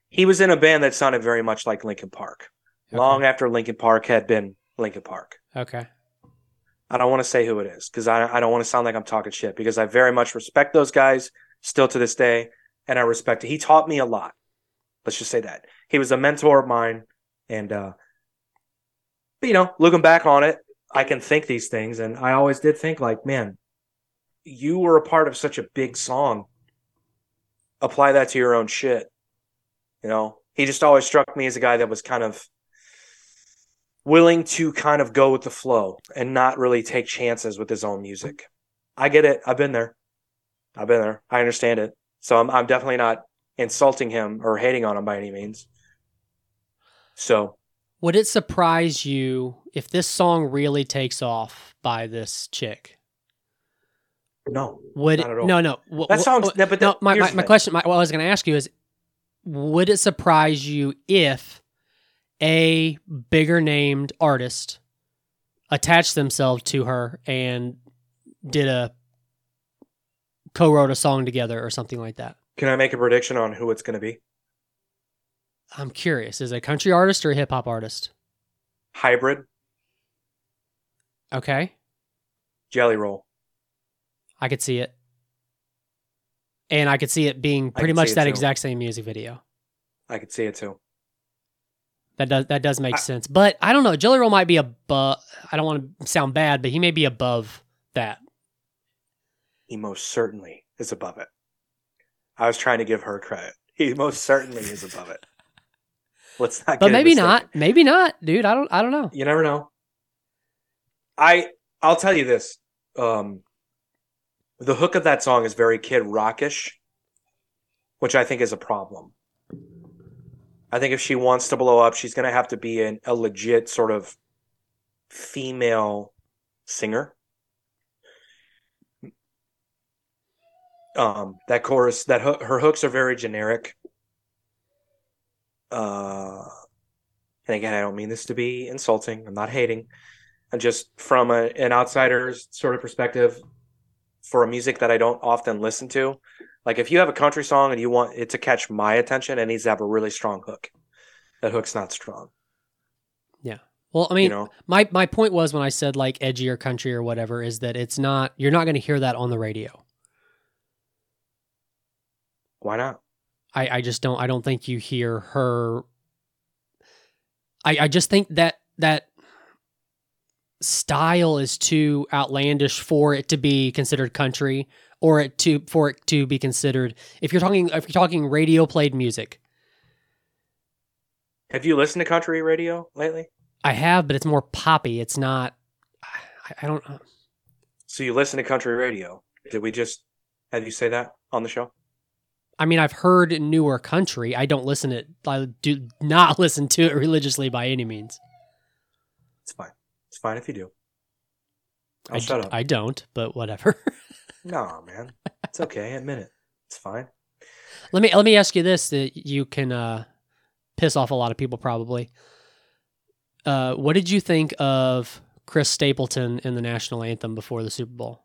He was in a band that sounded very much like Linkin Park. Okay. Long after Linkin Park had been Linkin Park. okay, I don't want to say who it is because I, I don't want to sound like I'm talking shit because I very much respect those guys still to this day. And I respect it. He taught me a lot. Let's just say that. He was a mentor of mine. And, uh, but, you know, looking back on it, I can think these things. And I always did think, like, man, you were a part of such a big song. Apply that to your own shit. You know, he just always struck me as a guy that was kind of willing to kind of go with the flow and not really take chances with his own music. I get it. I've been there. I've been there. I understand it. So I'm I'm definitely not insulting him or hating on him by any means. So would it surprise you if this song really takes off by this chick? No, Would Not at all. no no That wh- song's- wh- oh, no, but no. My, my, my question, my, what I was going to ask you is, would it surprise you if a bigger named artist attached themselves to her and did a co-wrote a song together or something like that? can I make a prediction on who it's going to be? I'm curious. Is it a country artist or a hip hop artist? Hybrid Okay, Jelly Roll. I could see it, and I could see it being pretty much that too. exact same music video. I could see it too. That does that does make I- sense. But I don't know. Jelly Roll might be above. I don't want to sound bad, but he may be above that. He most certainly is above it. I was trying to give her credit. He most certainly is above it. Let's not. But maybe not. Maybe not, dude. I don't. I don't know. You never know. I I'll tell you this. Um the hook of that song is very kid rockish, which I think is a problem. I think if she wants to blow up, she's gonna have to be an, a legit sort of female singer. Um, that chorus, that hook, her hooks are very generic. Uh, and again, I don't mean this to be insulting. I'm not hating. I'm just from a, an outsider's sort of perspective, for a music that I don't often listen to, like if you have a country song and you want it to catch my attention, it needs to have a really strong hook. That hook's not strong. Yeah. Well, I mean, you know, my my point was when I said like edgy or country or whatever is that it's not. You're not going to hear that on the radio. why not? I, I just don't I don't think you hear her I, I just think that that style is too outlandish for it to be considered country or it to for it to be considered if you're talking if you're talking radio played music. Have you listened to country radio lately? I have, but it's more poppy. It's not I, I don't uh. So you listen to country radio? Did we just have you say that on the show? I mean I've heard newer country. I don't listen it I do not listen to it religiously by any means. It's fine. It's fine if you do. I'll I, shut d- up. I don't, but whatever. No, man. It's okay. Admit it. It's fine. Let me let me ask you this that you can uh, piss off a lot of people probably. Uh, what did you think of Chris Stapleton in the national anthem before the Super Bowl?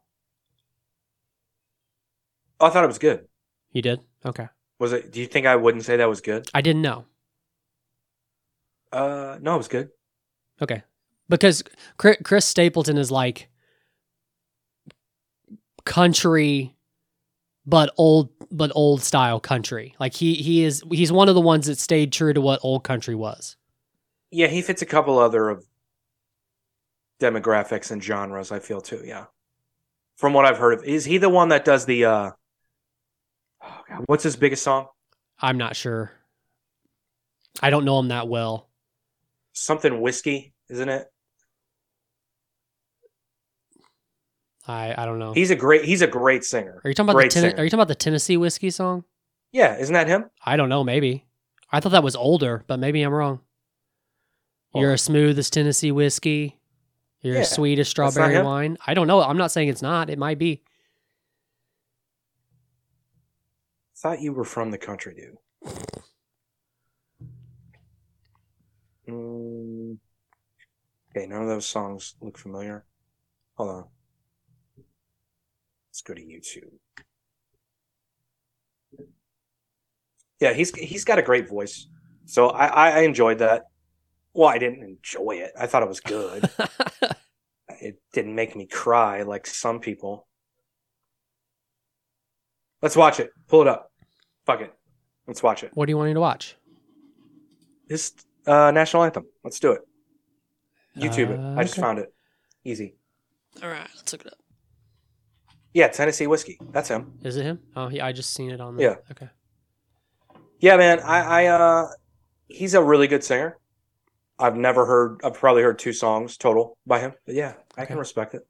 Oh, I thought it was good. You did? Okay. Was it? Do you think I wouldn't say that was good? I didn't know. Uh, no, it was good. Okay. Because Chris Stapleton is like country but old but old style country. Like he he is he's one of the ones that stayed true to what old country was. Yeah, he fits a couple other of demographics and genres. I feel too. Yeah, from what I've heard of, is he the one that does the? uh oh God, What's his biggest song? I'm not sure. I don't know him that well. Something whiskey, isn't it? I I don't know. He's a great. He's a great singer. are you talking about great the Ten- Are you talking about the Tennessee whiskey song? Yeah, isn't that him? I don't know. Maybe I thought that was older, but maybe I'm wrong. You're as smooth as Tennessee whiskey. You're as sweet as strawberry wine. I don't know. I'm not saying it's not. It might be. Thought you were from the country, dude. Mm. Okay, none of those songs look familiar. Hold on. Let's go to YouTube. Yeah, he's he's got a great voice. So I, I, I enjoyed that. Well, I didn't enjoy it. I thought it was good. it didn't make me cry like some people. Let's watch it. Pull it up. Fuck it. Let's watch it. what are you wanting to watch? This uh, national anthem. Let's do it. YouTube it. Uh, I just okay. found it. Easy. All right, let's look it up. Yeah, Tennessee whiskey. That's him. Is it him? Oh, yeah, I just seen it on. The, Yeah. Okay. Yeah, man. I, I uh, he's a really good singer. I've never heard. I've probably heard two songs total by him. But yeah, I can respect it.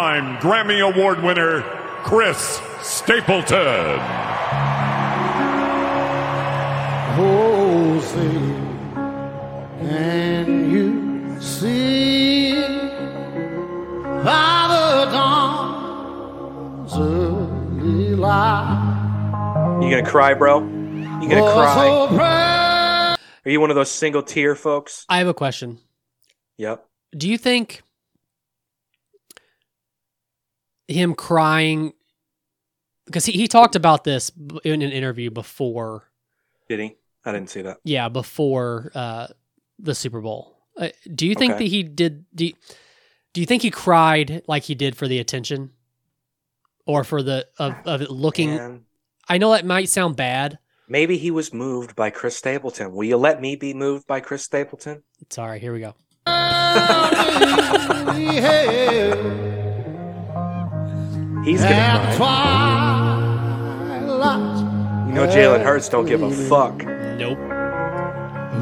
I'm Grammy Award winner Chris Stapleton. Oh, say, You gonna cry, bro? You gonna Was cry? Are you one of those single tear folks? I have a question. Yep. Do you think him crying? Because he, he talked about this in an interview before. Did he? I didn't see that. Yeah, before uh, the Super Bowl. Uh, do you think Okay. that he did? Do you, do you think he cried like he did for the attention, or for the of, of it looking? Man, I know that might sound bad. maybe he was moved by Chris Stapleton. Will you let me be moved by Chris Stapleton? Sorry, here we go. He's gonna cry. You know, Jalen Hurts don't give a fuck. Nope.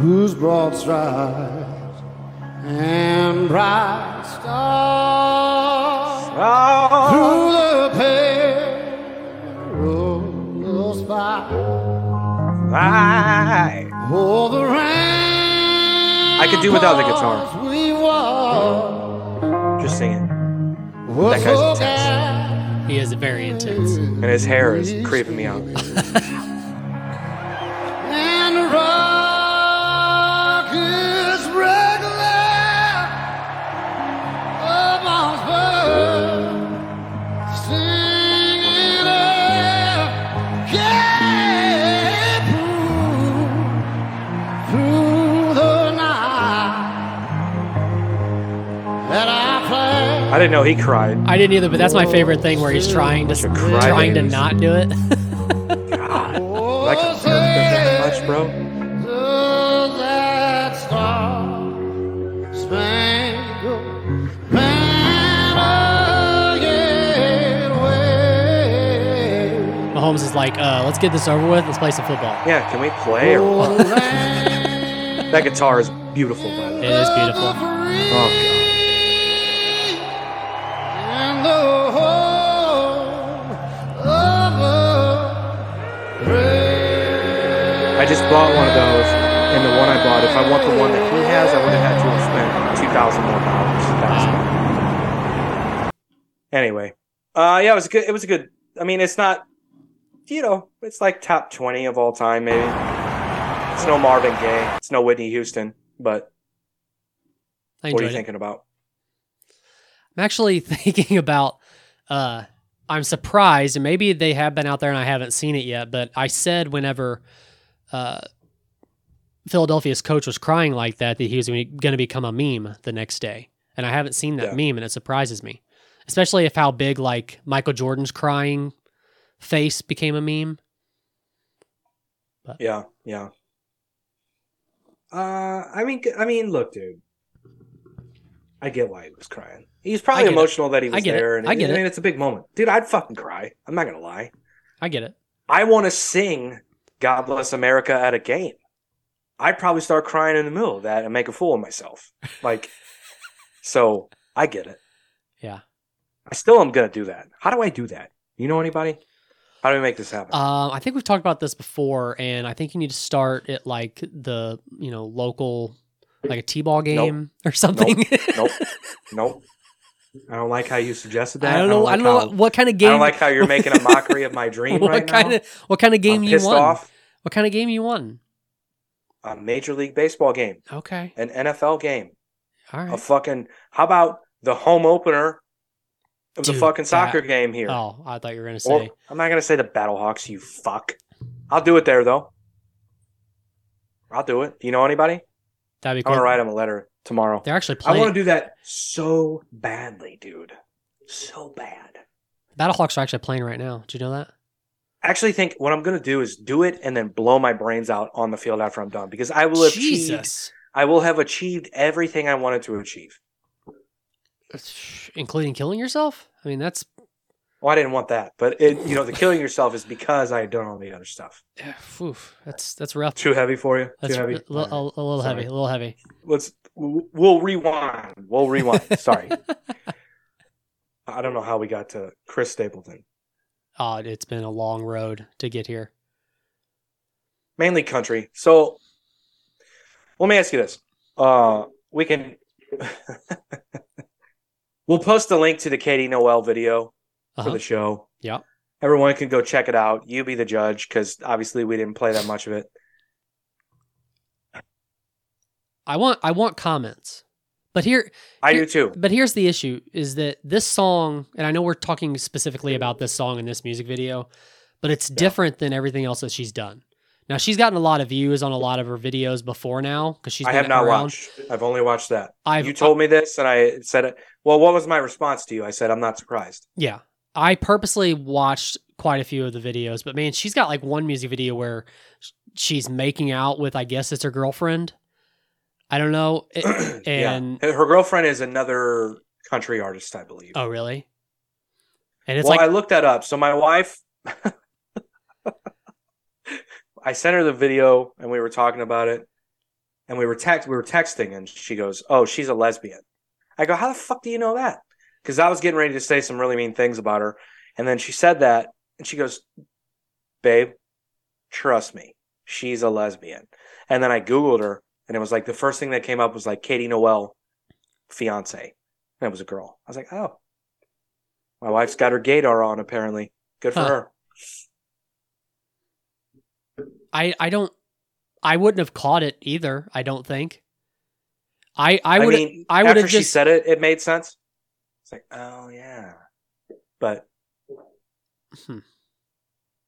whose broad strides and bright stars through the perilous fight. I, Oh, the. I could do without the guitar. We walked just singing. That guy's intense. He is very intense. And his hair is creeping me out. that I play. I didn't know he cried. I didn't either, but that's my favorite thing where he's trying to Bunch of crybabies. trying to not do it. Oh, That compares to that much, bro. Does that star-spangled banner yet wave? Mahomes is like, uh, let's get this over with. Let's play some football. Yeah, can we play or what? That guitar is beautiful, by the way. is beautiful. of the free Oh, and just bought one of those, and the one I bought, if I want the one that he has, I would have had to have spent two thousand more dollars. Anyway. Uh, yeah, it was good. It was a good. I mean, it's not, you know, it's like top twenty of all time, maybe. It's no Marvin Gaye. It's no Whitney Houston. But I what are you it. thinking about? I'm actually thinking about. Uh, I'm surprised, and maybe they have been out there and I haven't seen it yet. But I said whenever uh, Philadelphia's coach was crying like that, that he was going to become a meme the next day, and I haven't seen that Yeah. meme, and it surprises me, especially if how big like Michael Jordan's crying face became a meme. Yeah, yeah. Uh, I mean, I mean, look, dude. I get why he was crying. He's probably I get it. emotional that he I was get it. there, and I get I it. mean, it's a big moment, dude. I'd fucking cry. I'm not gonna lie. I get it. I want to sing "God Bless America" at a game. I'd probably start crying in the middle of that and make a fool of myself. Like, so I get it. Yeah. I still am gonna do that. How do I do that? You know anybody? How do we make this happen? Um, I think we've talked about this before, and I think you need to start at like the you know local, like a t-ball game or something. nope, nope. nope. I don't like how you suggested that. I don't know. I don't know like what, what kind of game. I don't like how you're making a mockery of my dream what right kind now. of what kind of game I'm you want? off. What kind of game you won? A major league baseball game, Okay, an NFL game, all a fucking. How about the home opener of the Dude, fucking soccer that- game here? Oh, I thought you were gonna Or- say. I'm not gonna say the Battlehawks. You fuck. I'll do it there though. I'll do it. Do you know anybody? That'd be I'm cool. gonna write him a letter tomorrow. They're actually Playing. I want to do that so badly, dude. So bad. Battlehawks are actually playing right now. Do you know that? Actually think what I'm going to do is do it and then blow my brains out on the field after I'm done because I will have achieved I will have achieved everything I wanted to achieve. including killing yourself. I mean, that's Well, I didn't want that, but it, you know, the killing yourself is because I had done all the other stuff. Yeah, oof, that's that's rough. Too heavy for you? That's Too heavy? a, li- a, a little Sorry. heavy. A little heavy. Let's we'll rewind. We'll rewind. Sorry. I don't know how we got to Chris Stapleton. Oh, it's been a long road to get here. Mainly country. So let me ask you this. Uh we can we'll post a link to the Katie Noel video for Uh-huh. the show. Yeah. Everyone can go check it out. You be the judge because obviously we didn't play that much of it. I want I want comments. But here I Here- do too. but here's the issue is that this song and I know we're talking specifically about this song in this music video, but it's different than everything else that she's done. Now she's gotten a lot of views on a lot of her videos before now because she's I have not around. watched. I've only watched that. I've you told me this, and I said it. Well, what was my response to you? I said I'm not surprised. Yeah. I purposely watched quite a few of the videos, but man, she's got like one music video where she's making out with, I guess it's her girlfriend. I don't know. And yeah. her girlfriend is another country artist, I believe. oh, really? And it's well, like, I looked that up. So my wife, I sent her the video, and we were talking about it, and we were text we were texting, and she goes, "Oh, she's a lesbian." I go, "How the fuck do you know that?" Because I was getting ready to say some really mean things about her, and then she said that, and she goes, "Babe, trust me, she's a lesbian." And then I googled her, and it was like the first thing that came up was like Katie Noel, fiance, and it was a girl. I was like, "Oh." My wife's got her gaydar on, apparently. Good for Huh. her. I, I don't, I wouldn't have caught it either. I don't think. I, I I, would, mean, I would after have she just, said it, it made sense. It's like, oh yeah, but hmm.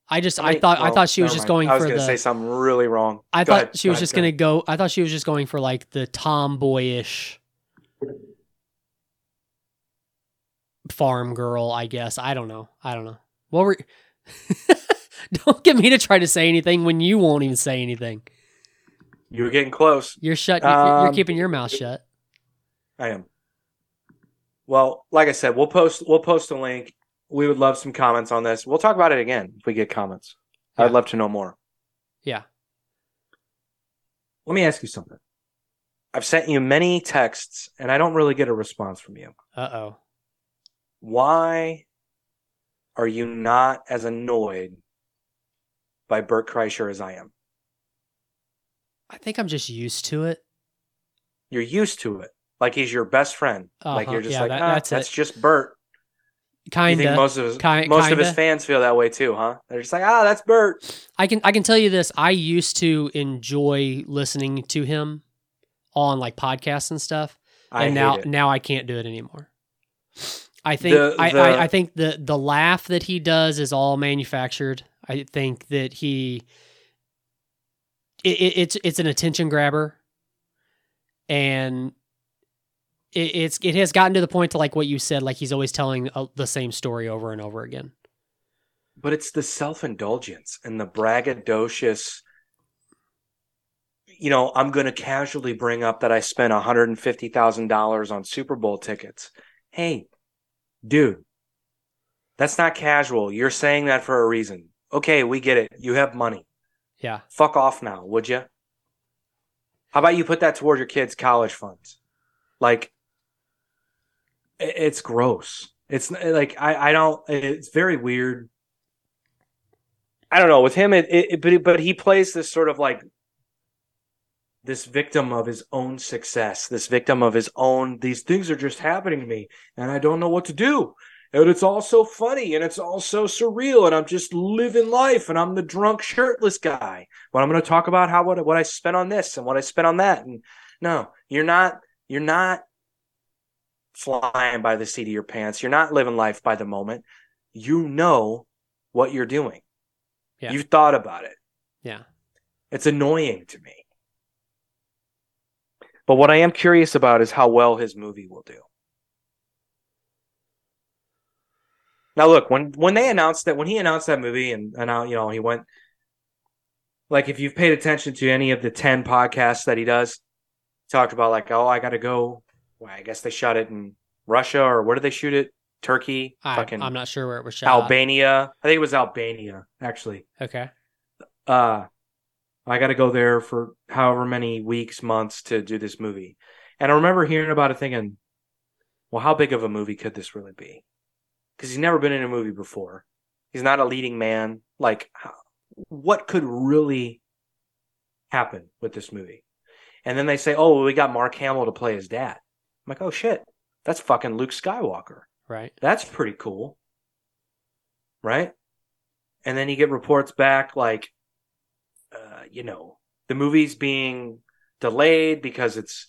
I just, I I mean, thought, I thought she was just mind. going I was for gonna the, say something really wrong. I Go thought ahead, she was just go gonna ahead. go. I thought she was just going for like the tomboyish farm girl. I guess I don't know. I don't know. What were? don't get me to try to say anything when you won't even say anything. You were getting close. You're shut. you're- you're Um, keeping your mouth shut. I am. Well, like I said, we'll post we'll post a link. We would love some comments on this. We'll talk about it again if we get comments. Yeah. I'd love to know more. Yeah. Let me ask you something. I've sent you many texts and I don't really get a response from you. Uh oh. Why are you not as annoyed by Bert Kreischer as I am? I think I'm just used to it. You're used to it. Like he's your best friend. Like Uh-huh. you're just Yeah, like, that- ah, that's that's, just Bert. Kind of. most of his Ki- most of his kinda. fans feel that way too, huh? They're just like, ah, that's Bert. I can I can tell you this. I used to enjoy listening to him on like podcasts and stuff. I and now it. now I can't do it anymore. I think The- I, I, I think the the laugh that he does is all manufactured. I think that he it, it, it's it's an attention grabber, and it, it's it has gotten to the point to like what you said, like he's always telling uh, the same story over and over again. but it's the self-indulgence and the braggadocious you know i'm going to casually bring up that i spent $150000 on super bowl tickets. Hey dude that's not casual. You're saying that for a reason. Okay we get it. You have money. Yeah. fuck off now would you how about you put that toward your kids college funds? Like it's gross. It's like i i don't it's very weird. I don't know with him it, it, but but he plays this sort of like this victim of his own success this victim of his own these things are just happening to me and i don't know what to do. And it's all so funny and it's all so surreal and i'm just living life and i'm the drunk shirtless guy. But i'm going to talk about how what, what i spent on this and what i spent on that and no you're not you're not flying by the seat of your pants. You're not living life by the moment. You know what you're doing. Yeah. you've thought about it. Yeah. it's annoying to me. But what i am curious about is how well his movie will do. Now look, when when they announced that when he announced that movie and and now you know he went like if you've paid attention to any of the 10 podcasts that he does, he talked about like oh I got to go well, I guess they shot it in Russia or where did they shoot it? Turkey, I, fucking I'm not sure where it was shot. Albania. I think it was Albania actually. Okay. Uh I got to go there for however many weeks, months to do this movie. And I remember hearing about it thinking, well, how big of a movie could this really be? Because he's never been in a movie before. He's not a leading man. Like, what could really happen with this movie? And then they say, oh, well, we got Mark Hamill to play his dad. I'm like, oh shit, that's fucking Luke Skywalker. Right. That's pretty cool. Right? And then you get reports back like, uh, you know, the movie's being delayed because it's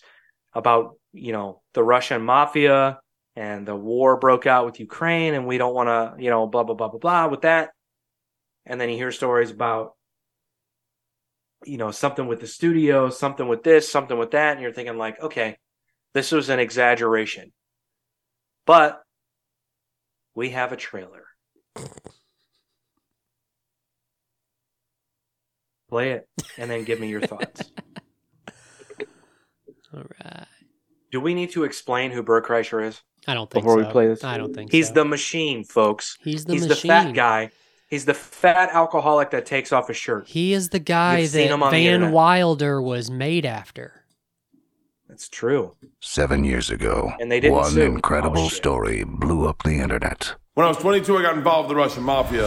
about, you know, the Russian mafia and the war broke out with Ukraine and we don't want to, you know, blah, blah, blah, blah, blah with that. And then you hear stories about, you know, something with the studio, something with this, something with that. And you're thinking, like, okay, this was an exaggeration. But we have a trailer. Play it and then give me your thoughts. All right. Do we need to explain who Bert Kreischer is? I don't think Before we play this? I don't think He's so. the machine, folks. He's the He's machine. the fat guy. He's the fat alcoholic that takes off his shirt. He is the guy You've that him on the Van. Wilder was made after. That's true. Seven years ago, And they didn't one sue. incredible Oh, story blew up the internet. When I was 22, I got involved with the Russian mafia.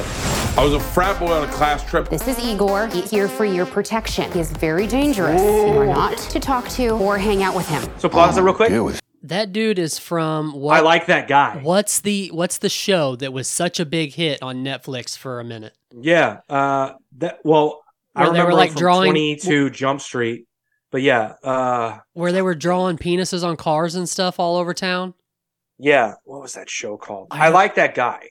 I was a frat boy on a class trip. This is Igor, He's here for your protection. He is very dangerous. You are not to talk to or hang out with him. So pause it real quick. Deal with That dude is from what? I like that guy. What's the What's the show that was such a big hit on Netflix for a minute? Yeah. Uh, that well, I Where they were, remember like, drawing- 22 Jump Street. But yeah, uh, Where they were drawing penises on cars and stuff all over town. yeah. What was that show called? I- I like that guy.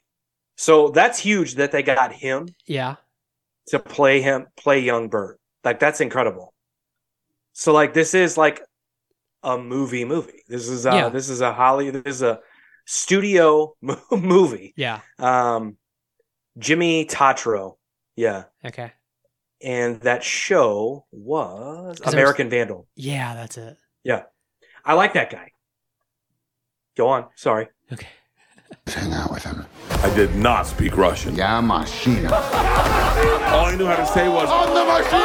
So that's huge that they got him Yeah. to play him play young Bert. Like that's incredible. So like this is like a movie movie. This is uh Yeah. this is a Holly this is a studio movie. Yeah. Um Jimmy Tatro. Yeah. Okay. And that show was 'Cause there was- American Vandal. Yeah, that's it. Yeah. I like that guy. Go on. Sorry. Okay. hang out with him. I did not speak Russian. Yeah, machina. All I knew how to say was, On the machine!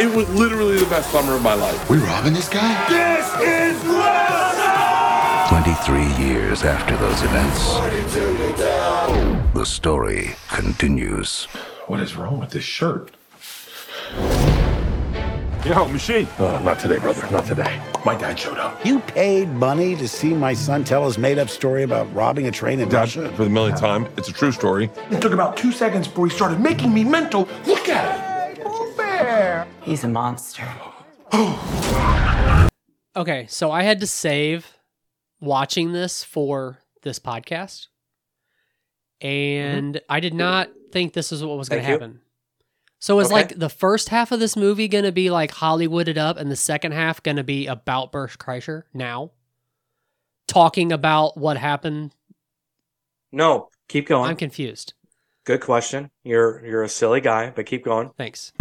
it was literally the best summer of my life. We robbing this guy? This is Russia! 23 years after those events, the story continues. What is wrong with this shirt? Yo, machine. Uh, not today, brother. Not today. My dad showed up. You paid money to see my son tell his made up story about robbing a train in Dad, Russia? for the millionth time, it's a true story. It took about two seconds before he started making me mental. Look at it. He's a monster. Okay, so I had to save watching this for this podcast. And I did not think this is what was going to Thank you. happen. So is Okay. like the first half of this movie going to be like Hollywooded up and the second half going to be about Bert Kreischer now? Talking about what happened. No, Keep going. I'm confused. Good question. You're you're a silly guy, but keep going. Thanks.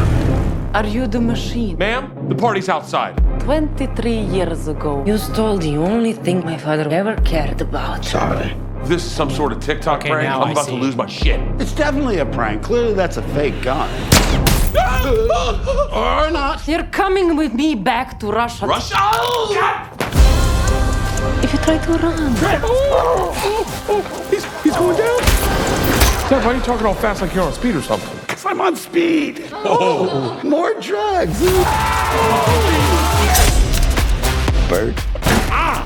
Are you the machine? Ma'am, the party's outside. 23 years ago, you stole the only thing my father ever cared about. Sorry. This is some sort of TikTok Okay, prank. I'm I about see. to lose my shit. It's definitely a prank. Clearly, that's a fake gun. or not. You're coming with me back to Russia. Russia! Oh, If you try to run. He's, he's going down. Dad, why are you talking all fast like you're on speed or something? Because I'm on speed. Oh, more drugs. Bert,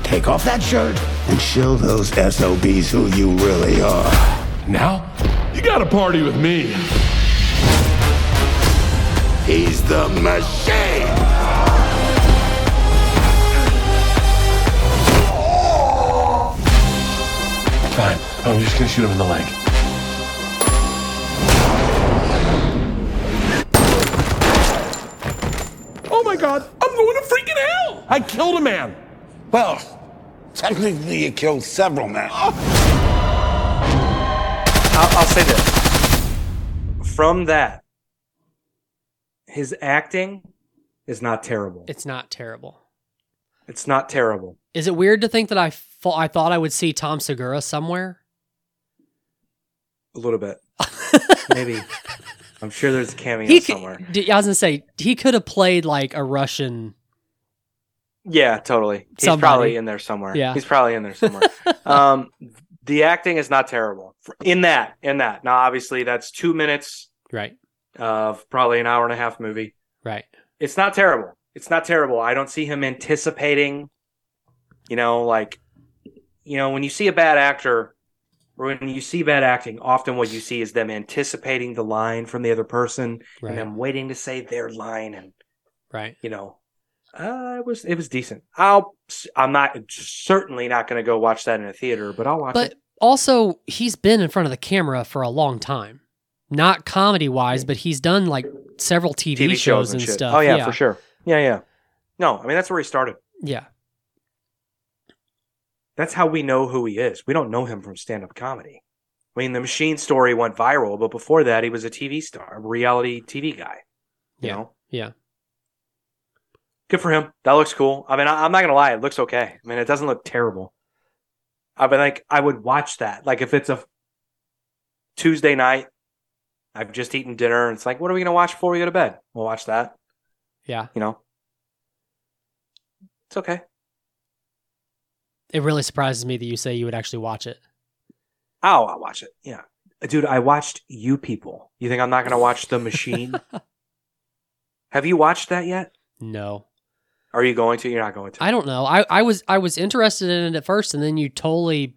take off that shirt and show those SOBs who you really are. Now, you gotta party with me. He's the machine. Fine. I'm just gonna shoot him in the leg. Oh my god, I'm going to freaking hell! I killed a man. Well, technically, you killed several men. I'll, I'll say this. From that, his acting is not terrible. It's not terrible. It's not terrible. Is it weird to think that I thought I thought I would see Tom Segura somewhere? A little bit. Maybe. I'm sure there's a cameo He could, somewhere. D- I was gonna say he could have played like a Russian. Yeah, totally. He's Somebody. probably in there somewhere. Yeah. He's probably in there somewhere. um, the acting is not terrible in that. In that. Now, obviously, that's two minutes Right. of probably an hour and a half movie. Right. It's not terrible. It's not terrible. I don't see him anticipating, you know, like, you know, when you see a bad actor or when you see bad acting, often what you see is them anticipating the line from the other person Right. and them waiting to say their line and Right. you know, uh, it was it was decent. I'll I'm not certainly not going to go watch that in a theater, but I'll watch But it. also, he's been in front of the camera for a long time. Not comedy wise, but he's done like several TV, TV shows and, and stuff. Oh yeah, for sure. Yeah, yeah. No, I mean that's where he started. Yeah. That's how we know who he is. We don't know him from stand-up comedy. I mean, the Machine story went viral, but before that, he was a TV star, a reality TV guy. You Yeah. know, Yeah. Good for him. That looks cool. I mean, I, I'm not gonna lie, it looks okay. I mean, it doesn't look terrible. I mean, like, I would watch that. Like, if it's a Tuesday night, I've just eaten dinner, and it's like, what are we gonna watch before we go to bed? We'll watch that. Yeah. You know, it's okay. It really surprises me that you say you would actually watch it. Oh, I'll watch it. Yeah. Dude, I watched You People. You think I'm not going to watch The Machine? Have you watched that yet? No. Are you going to? You're not going to. I don't know. I, I was I was interested in it at first, and then you totally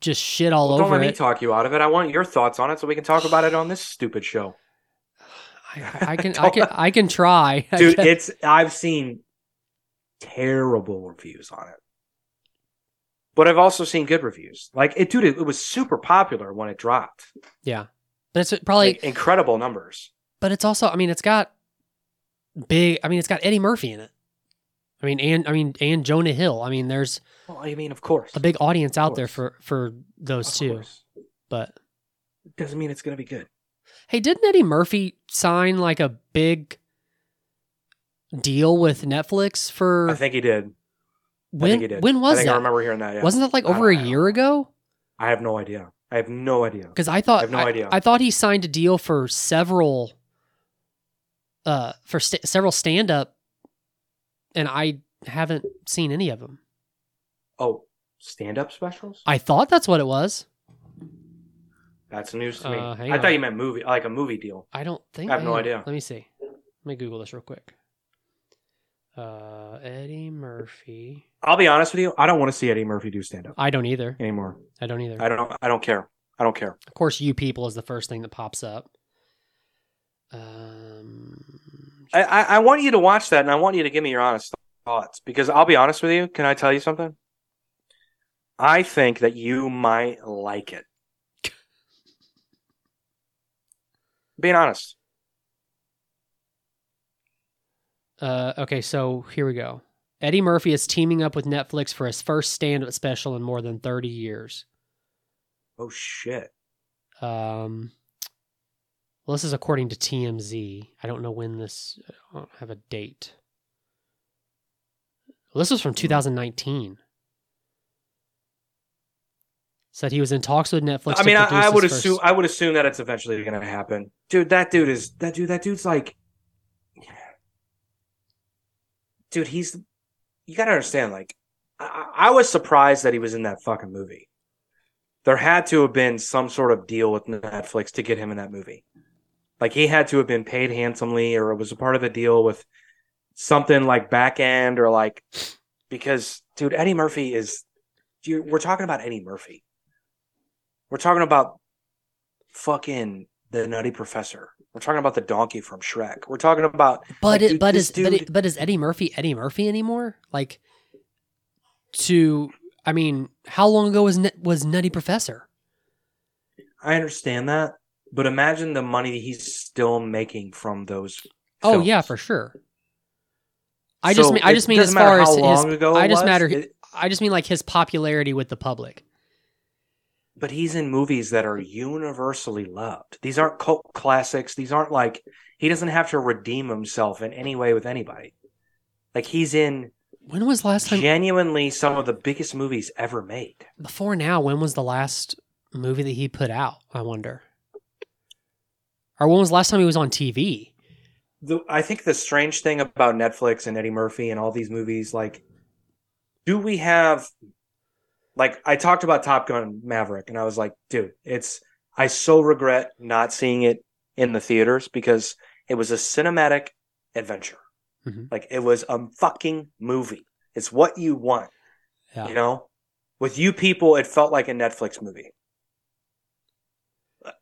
just shit all Well, don't over let me talk you out of it. I want your thoughts on it so we can talk about it on this stupid show. I, I can I can I can try. Dude, can- it's I've seen terrible reviews on it. But I've also seen good reviews. Like it dude, it, it was super popular when it dropped. yeah, but it's probably Like incredible numbers. but it's also I mean it's got big. I mean it's got Eddie Murphy in it. I mean and I mean and Jonah Hill. I mean there's Well, I mean, of course. a big audience out there for for those Of two. course. But Doesn't mean it's going to be good. hey, didn't Eddie Murphy sign like a big deal with Netflix for I think he did. I when think he did. when was I think that? I remember hearing that. Yeah. Wasn't that like over a year ago? I have no idea. I have no idea. Because I thought I have no idea. I thought he signed a deal for several, uh, for st- several stand up, and I haven't seen any of them. Oh, stand-up specials? I thought that's what it was. That's news to me. Uh, I on. thought you meant movie, like a movie deal. I don't think I have no hang on, idea. Let me see. Let me Google this real quick. Uh, Eddie Murphy. I'll be honest with you. I don't want to see Eddie Murphy do stand-up I don't either. anymore. I don't either. I don't. I don't care. I don't care. Of course, you people is the first thing that pops up. Um, I, I, I want you to watch that, and I want you to give me your honest thoughts. Because I'll be honest with you. Can I tell you something? I think that you might like it. Being honest. Uh, okay, so here we go. Eddie Murphy is teaming up with Netflix for his first stand-up special in more than 30 years. Oh shit. Um, well, this is according to TMZ. I don't know when this. I don't have a date. Well, this was from hmm. 2019. Said he was in talks with Netflix. I mean, I, I would assume first- I would assume that it's eventually going to happen, dude. That dude is that dude. That dude's like, dude. He's you got to understand. Like, I, I was surprised that he was in that fucking movie. There had to have been some sort of deal with Netflix to get him in that movie. Like he had to have been paid handsomely, or it was a part of a deal with something like back end, or like because, dude, Eddie Murphy is. Dude, we're talking about Eddie Murphy. We're talking about fucking the Nutty Professor. We're talking about the donkey from Shrek. We're talking about. But like, it, dude, but is but, it, but is Eddie Murphy Eddie Murphy anymore? Like, to I mean, how long ago was was Nutty Professor? I understand that, but imagine the money he's still making from those. Oh yeah, for sure. I just mean I just mean as far as his, long ago I just was, matter it- I just mean like his popularity with the public. But he's in movies that are universally loved. These aren't cult classics. These aren't like he doesn't have to redeem himself in any way with anybody. Like he's in When was last time genuinely some of the biggest movies ever made. before now? When was the last movie that he put out? I wonder. Or when was the last time he was on TV? the I think the strange thing about Netflix and Eddie Murphy and all these movies, like, do we have like I talked about Top Gun Maverick, and I was like, dude, it's I so regret not seeing it in the theaters because it was a cinematic adventure. Mhm. Like it was a fucking movie. It's what you want. Yeah. You know? With you people, it felt like a Netflix movie.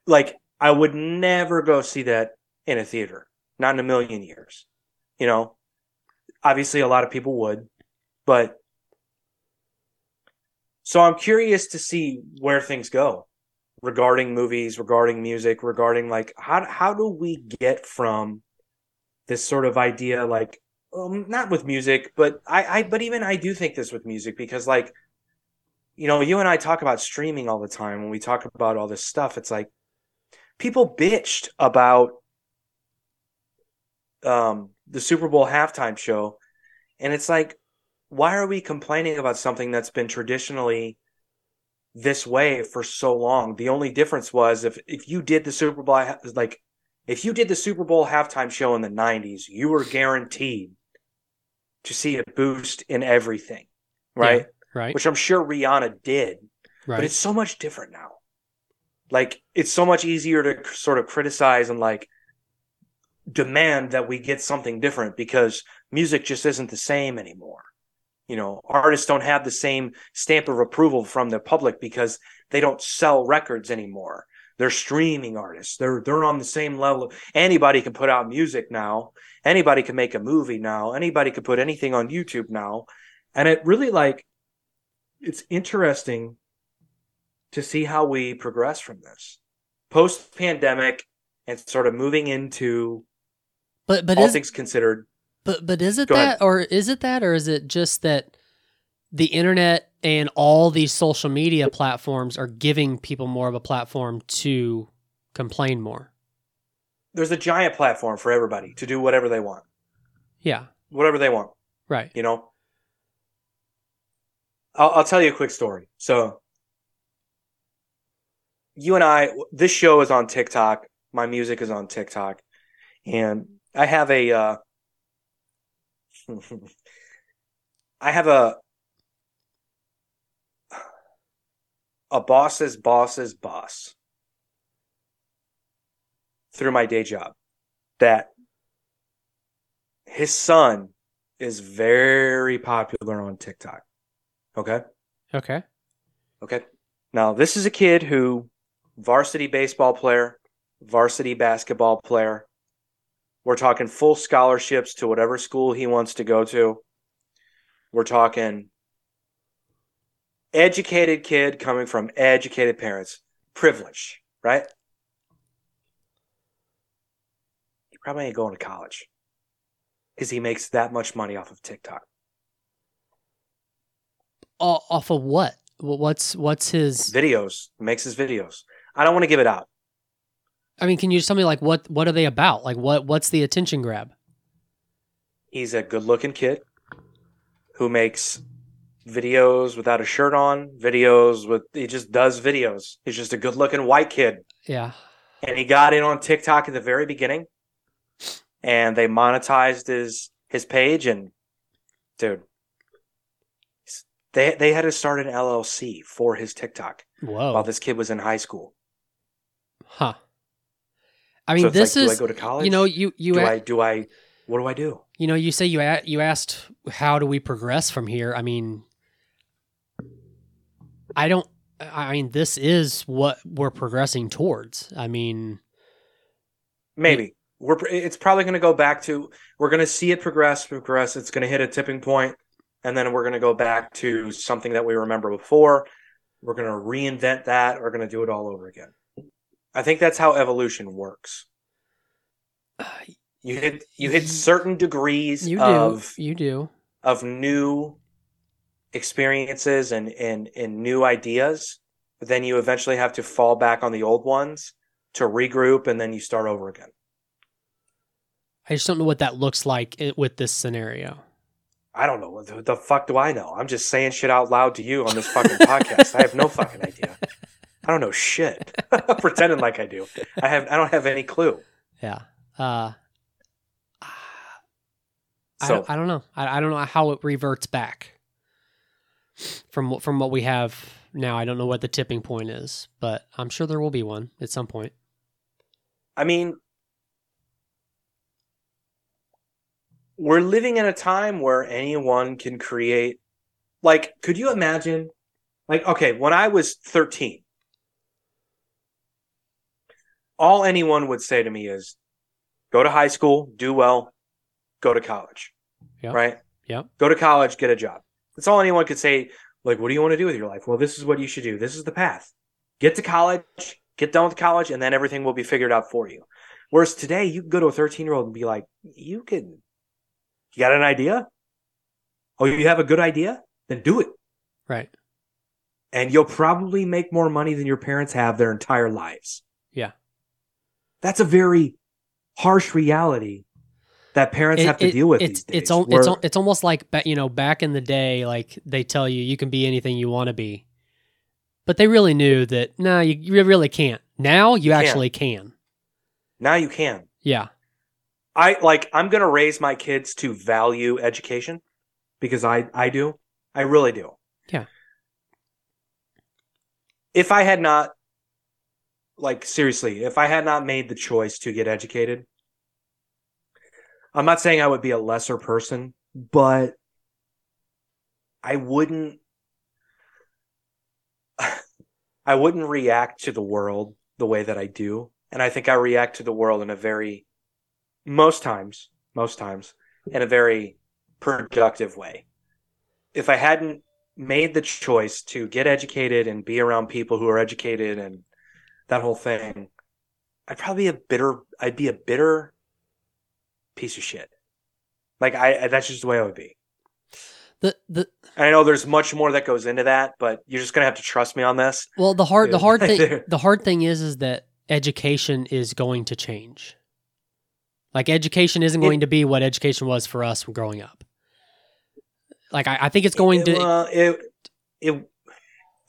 Like I would never go see that in a theater. Not in a million years. You know? Obviously a lot of people would, but so I'm curious to see where things go regarding movies, regarding music, regarding like how how do we get from this sort of idea like um, not with music, but I, I but even I do think this with music because like you know, you and I talk about streaming all the time when we talk about all this stuff. It's like people bitched about um the Super Bowl halftime show and it's like why are we complaining about something that's been traditionally this way for so long? The only difference was if if you did the Super Bowl like if you did the Super Bowl halftime show in the 90s, you were guaranteed to see a boost in everything, right? right. Which I'm sure Rihanna did. Right. But it's so much different now. Like it's so much easier to sort of criticize and like demand that we get something different because music just isn't the same anymore. You know, artists don't have the same stamp of approval from the public because they don't sell records anymore. They're streaming artists. They're they're on the same level. Anybody can put out music now. Anybody can make a movie now. Anybody can put anything on YouTube now. And it really like it's interesting to see how we progress from this post pandemic and sort of moving into But but all is things considered. But but is it that ahead. or is it that or is it just that the internet and all these social media platforms are giving people more of a platform to complain more? There's a giant platform for everybody to do whatever they want, Yeah. whatever they want. Right. You know, I'll, I'll tell you a quick story. So, you and I, this show is on TikTok. My music is on TikTok, and I have a, uh, I have a, a boss's boss's boss through my day job that his son is very popular on TikTok. Okay. Okay. Okay. Now, this is a kid who, varsity baseball player, varsity basketball player. We're talking full scholarships to whatever school he wants to go to. We're talking educated kid coming from educated parents, privilege, right? He probably ain't going to college because he makes that much money off of TikTok. Off of what? What's what's his? Videos makes his videos. I don't want to give it out. I mean, can you just tell me like what what are they about? Like what what's the attention grab? He's a good-looking kid who makes videos without a shirt on. Videos with he just does videos. He's just a good-looking white kid. Yeah. and he got in on TikTok at the very beginning, and they monetized his his page. And dude, they they had to start an LLC for his TikTok Whoa. while this kid was in high school. Huh. I mean, So this like, do I is go to college? You know, you you do a- I do I what do I do? you know you say you a- you asked how do we progress from here. I mean, I don't. I mean, this is what we're progressing towards. I mean, Maybe we're it's probably going to go back to we're going to see it progress progress. It's going to hit a tipping point, and then we're going to go back to something that we remember before. We're going to reinvent that. We're going to do it all over again. I think that's how evolution works. Uh, you hit you hit certain degrees you do. of you do. of new experiences and, and and new ideas, but then you eventually have to fall back on the old ones to regroup, and then you start over again. I just don't know what that looks like eh, with this scenario. I don't know. What the, the fuck do I know? I'm just saying shit out loud to you on this fucking podcast. I have no fucking idea. I don't know shit. Pretending like I do. I have. I don't have any clue. Yeah. Uh, I, So don't, I don't know. I, I don't know how it reverts back from from what we have now. I don't know what the tipping point is, but I'm sure there will be one at some point. I mean, we're living in a time where anyone can create. Like, could you imagine? Like, okay, when I was 13, all anyone would say to me is go to high school, do well, go to college. Yep. Right? Yep. Go to college, get a job. That's all anyone could say. Like, what do you want to do with your life? Well, this is what you should do. This is the path. Get to college, get done with college, and then everything will be figured out for you. Whereas today, you can go to a 13 year old and be like, you can, you got an idea? Oh, you have a good idea? Then do it. Right. And you'll probably make more money than your parents have their entire lives. Yeah. That's a very harsh reality that parents It- have to it- deal with. It's these it's days, al- it's where- it's almost like you know back in the day, like they tell you you can be anything you want to be, but they really knew that no, you, you really can't. Now you can't. actually can. now you can. Yeah. I like I'm going to raise my kids to value education because I I do. I really do. Yeah. If I had not like seriously, if I had not made the choice to get educated, I'm not saying I would be a lesser person, but I wouldn't I wouldn't react to the world the way that I do. And I think I react to the world in a very most times, most times, in a very productive way. If I hadn't made the choice to get educated and be around people who are educated and that whole thing, I'd probably be a bitter. I'd be a bitter piece of shit. Like I, I that's just the way I would be. The the I know there's much more that goes into that, but you're just gonna have to trust me on this. well the hard the hard thing the hard thing is is that education is going to change. Like education isn't It- going to be what education was for us growing up. Like I, I think it's going to Well, it, it,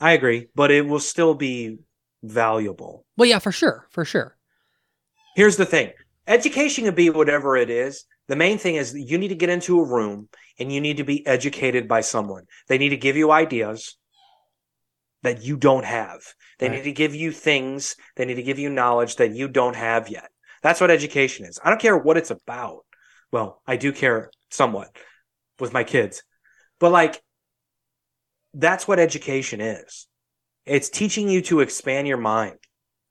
I agree, but it will still be valuable. well yeah for sure for sure Here's the thing education can be whatever it is. The main thing is you need to get into a room and you need to be educated by someone. They need to give you ideas that you don't have. They Right. need to give you things, they need to give you knowledge that you don't have yet. That's what education is. I don't care what it's about. Well, I do care somewhat with my kids. But like that's what education is. It's teaching you to expand your mind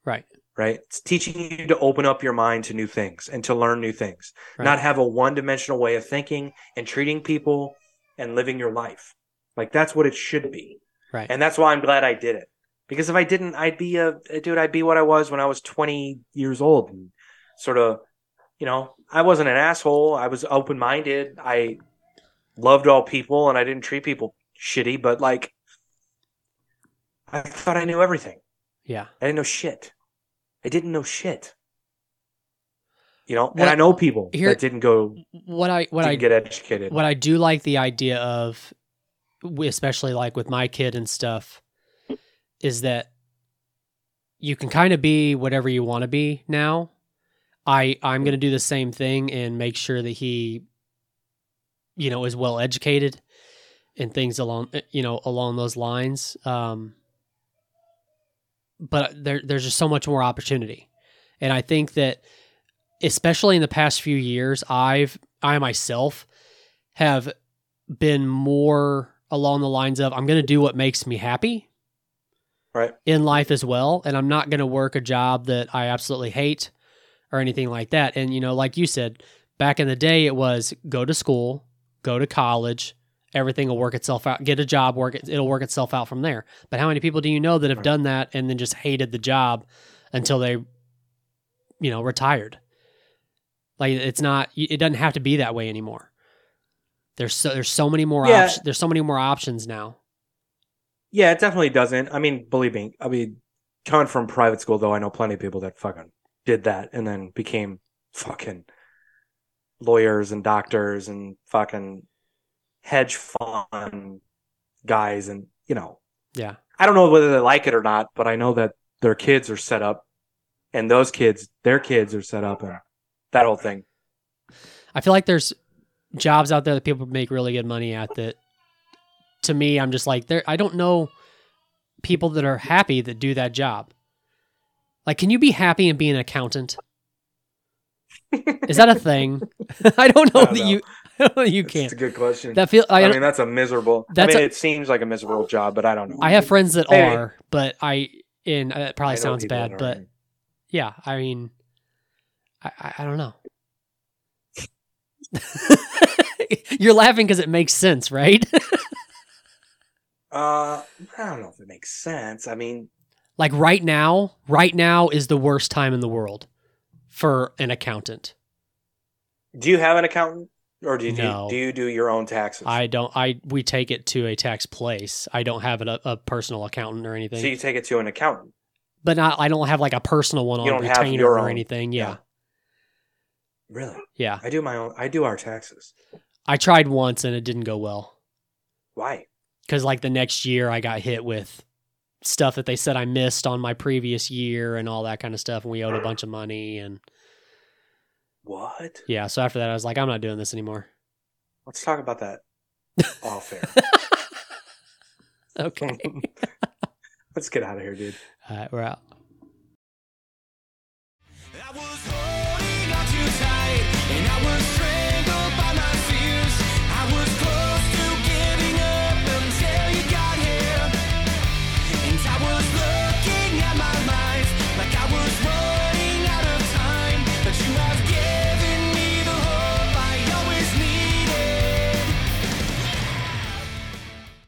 right right? It's teaching you to open up your mind to new things and to learn new things, Right. not have a one dimensional way of thinking and treating people and living your life. Like that's what it should be. right And that's why I'm glad I did it. Because if I didn't, I'd be a dude, I'd be what I was when I was 20 years old and sort of, you know, I wasn't an asshole. I was open minded. I loved all people and I didn't treat people shitty, but like, I thought I knew everything. Yeah. I didn't know shit. I didn't know shit. You know, and I know people here- that didn't go What I what didn't I get educated. what I do like the idea of, especially like with my kid and stuff, is that you can kind of be whatever you want to be now. I I'm going to do the same thing and make sure that he, you know, is well educated and things along you know along those lines. Um, but there there's just so much more opportunity, and I think that especially in the past few years, I've I myself have been more along the lines of I'm going to do what makes me happy right. in life as well and I'm not going to work a job that I absolutely hate or anything like that. And you know, like you said, back in the day it was go to school, go to college, everything will work itself out. Get a job, work it, it'll work itself out from there. But how many people do you know that have done that and then just hated the job until they you know, retired? Like it's not it doesn't have to be that way anymore. There's so there's so many more Yeah. options. There's so many more options now. Yeah, it definitely doesn't. I mean, believe me. I mean, coming from private school, though, I know plenty of people that fucking did that and then became fucking lawyers and doctors and fucking hedge fund guys. And, you know, Yeah. I don't know whether they like it or not, but I know that their kids are set up and those kids, their kids are set up and that whole thing. I feel like there's jobs out there that people make really good money at that to me I'm just like there I don't know people that are happy that do that job. Like can you be happy and be an accountant? Is that a thing? I don't know I don't that know. you I don't know that you can't. That's a good question. That feel I, I, mean, that's a miserable. That's I mean, a- it seems like a miserable job, but I don't know. I have friends that Hey. are, but I and uh, it probably know sounds bad, but aren't. yeah, I mean I I, I don't know. You're laughing because it makes sense, right? Uh, I don't know if it makes sense. I mean, like right now, right now is the worst time in the world for an accountant. do you have an accountant, or do you No. do, you do your own taxes? I don't. I we take it to a tax place. I don't have a, a personal accountant or anything. so you take it to an accountant. but not. I don't have like a personal one You on retainer or own. anything. Yeah, Yeah. Really? yeah. I do my own. I do our taxes. I tried once and it didn't go well Why? because like the next year I got hit with stuff that they said I missed on my previous year and all that kind of stuff, and we owed a bunch of money and What? yeah. So after that, I was like, I'm not doing this anymore. Let's talk about that off air. Okay. Let's get out of here, dude. all right, we're out.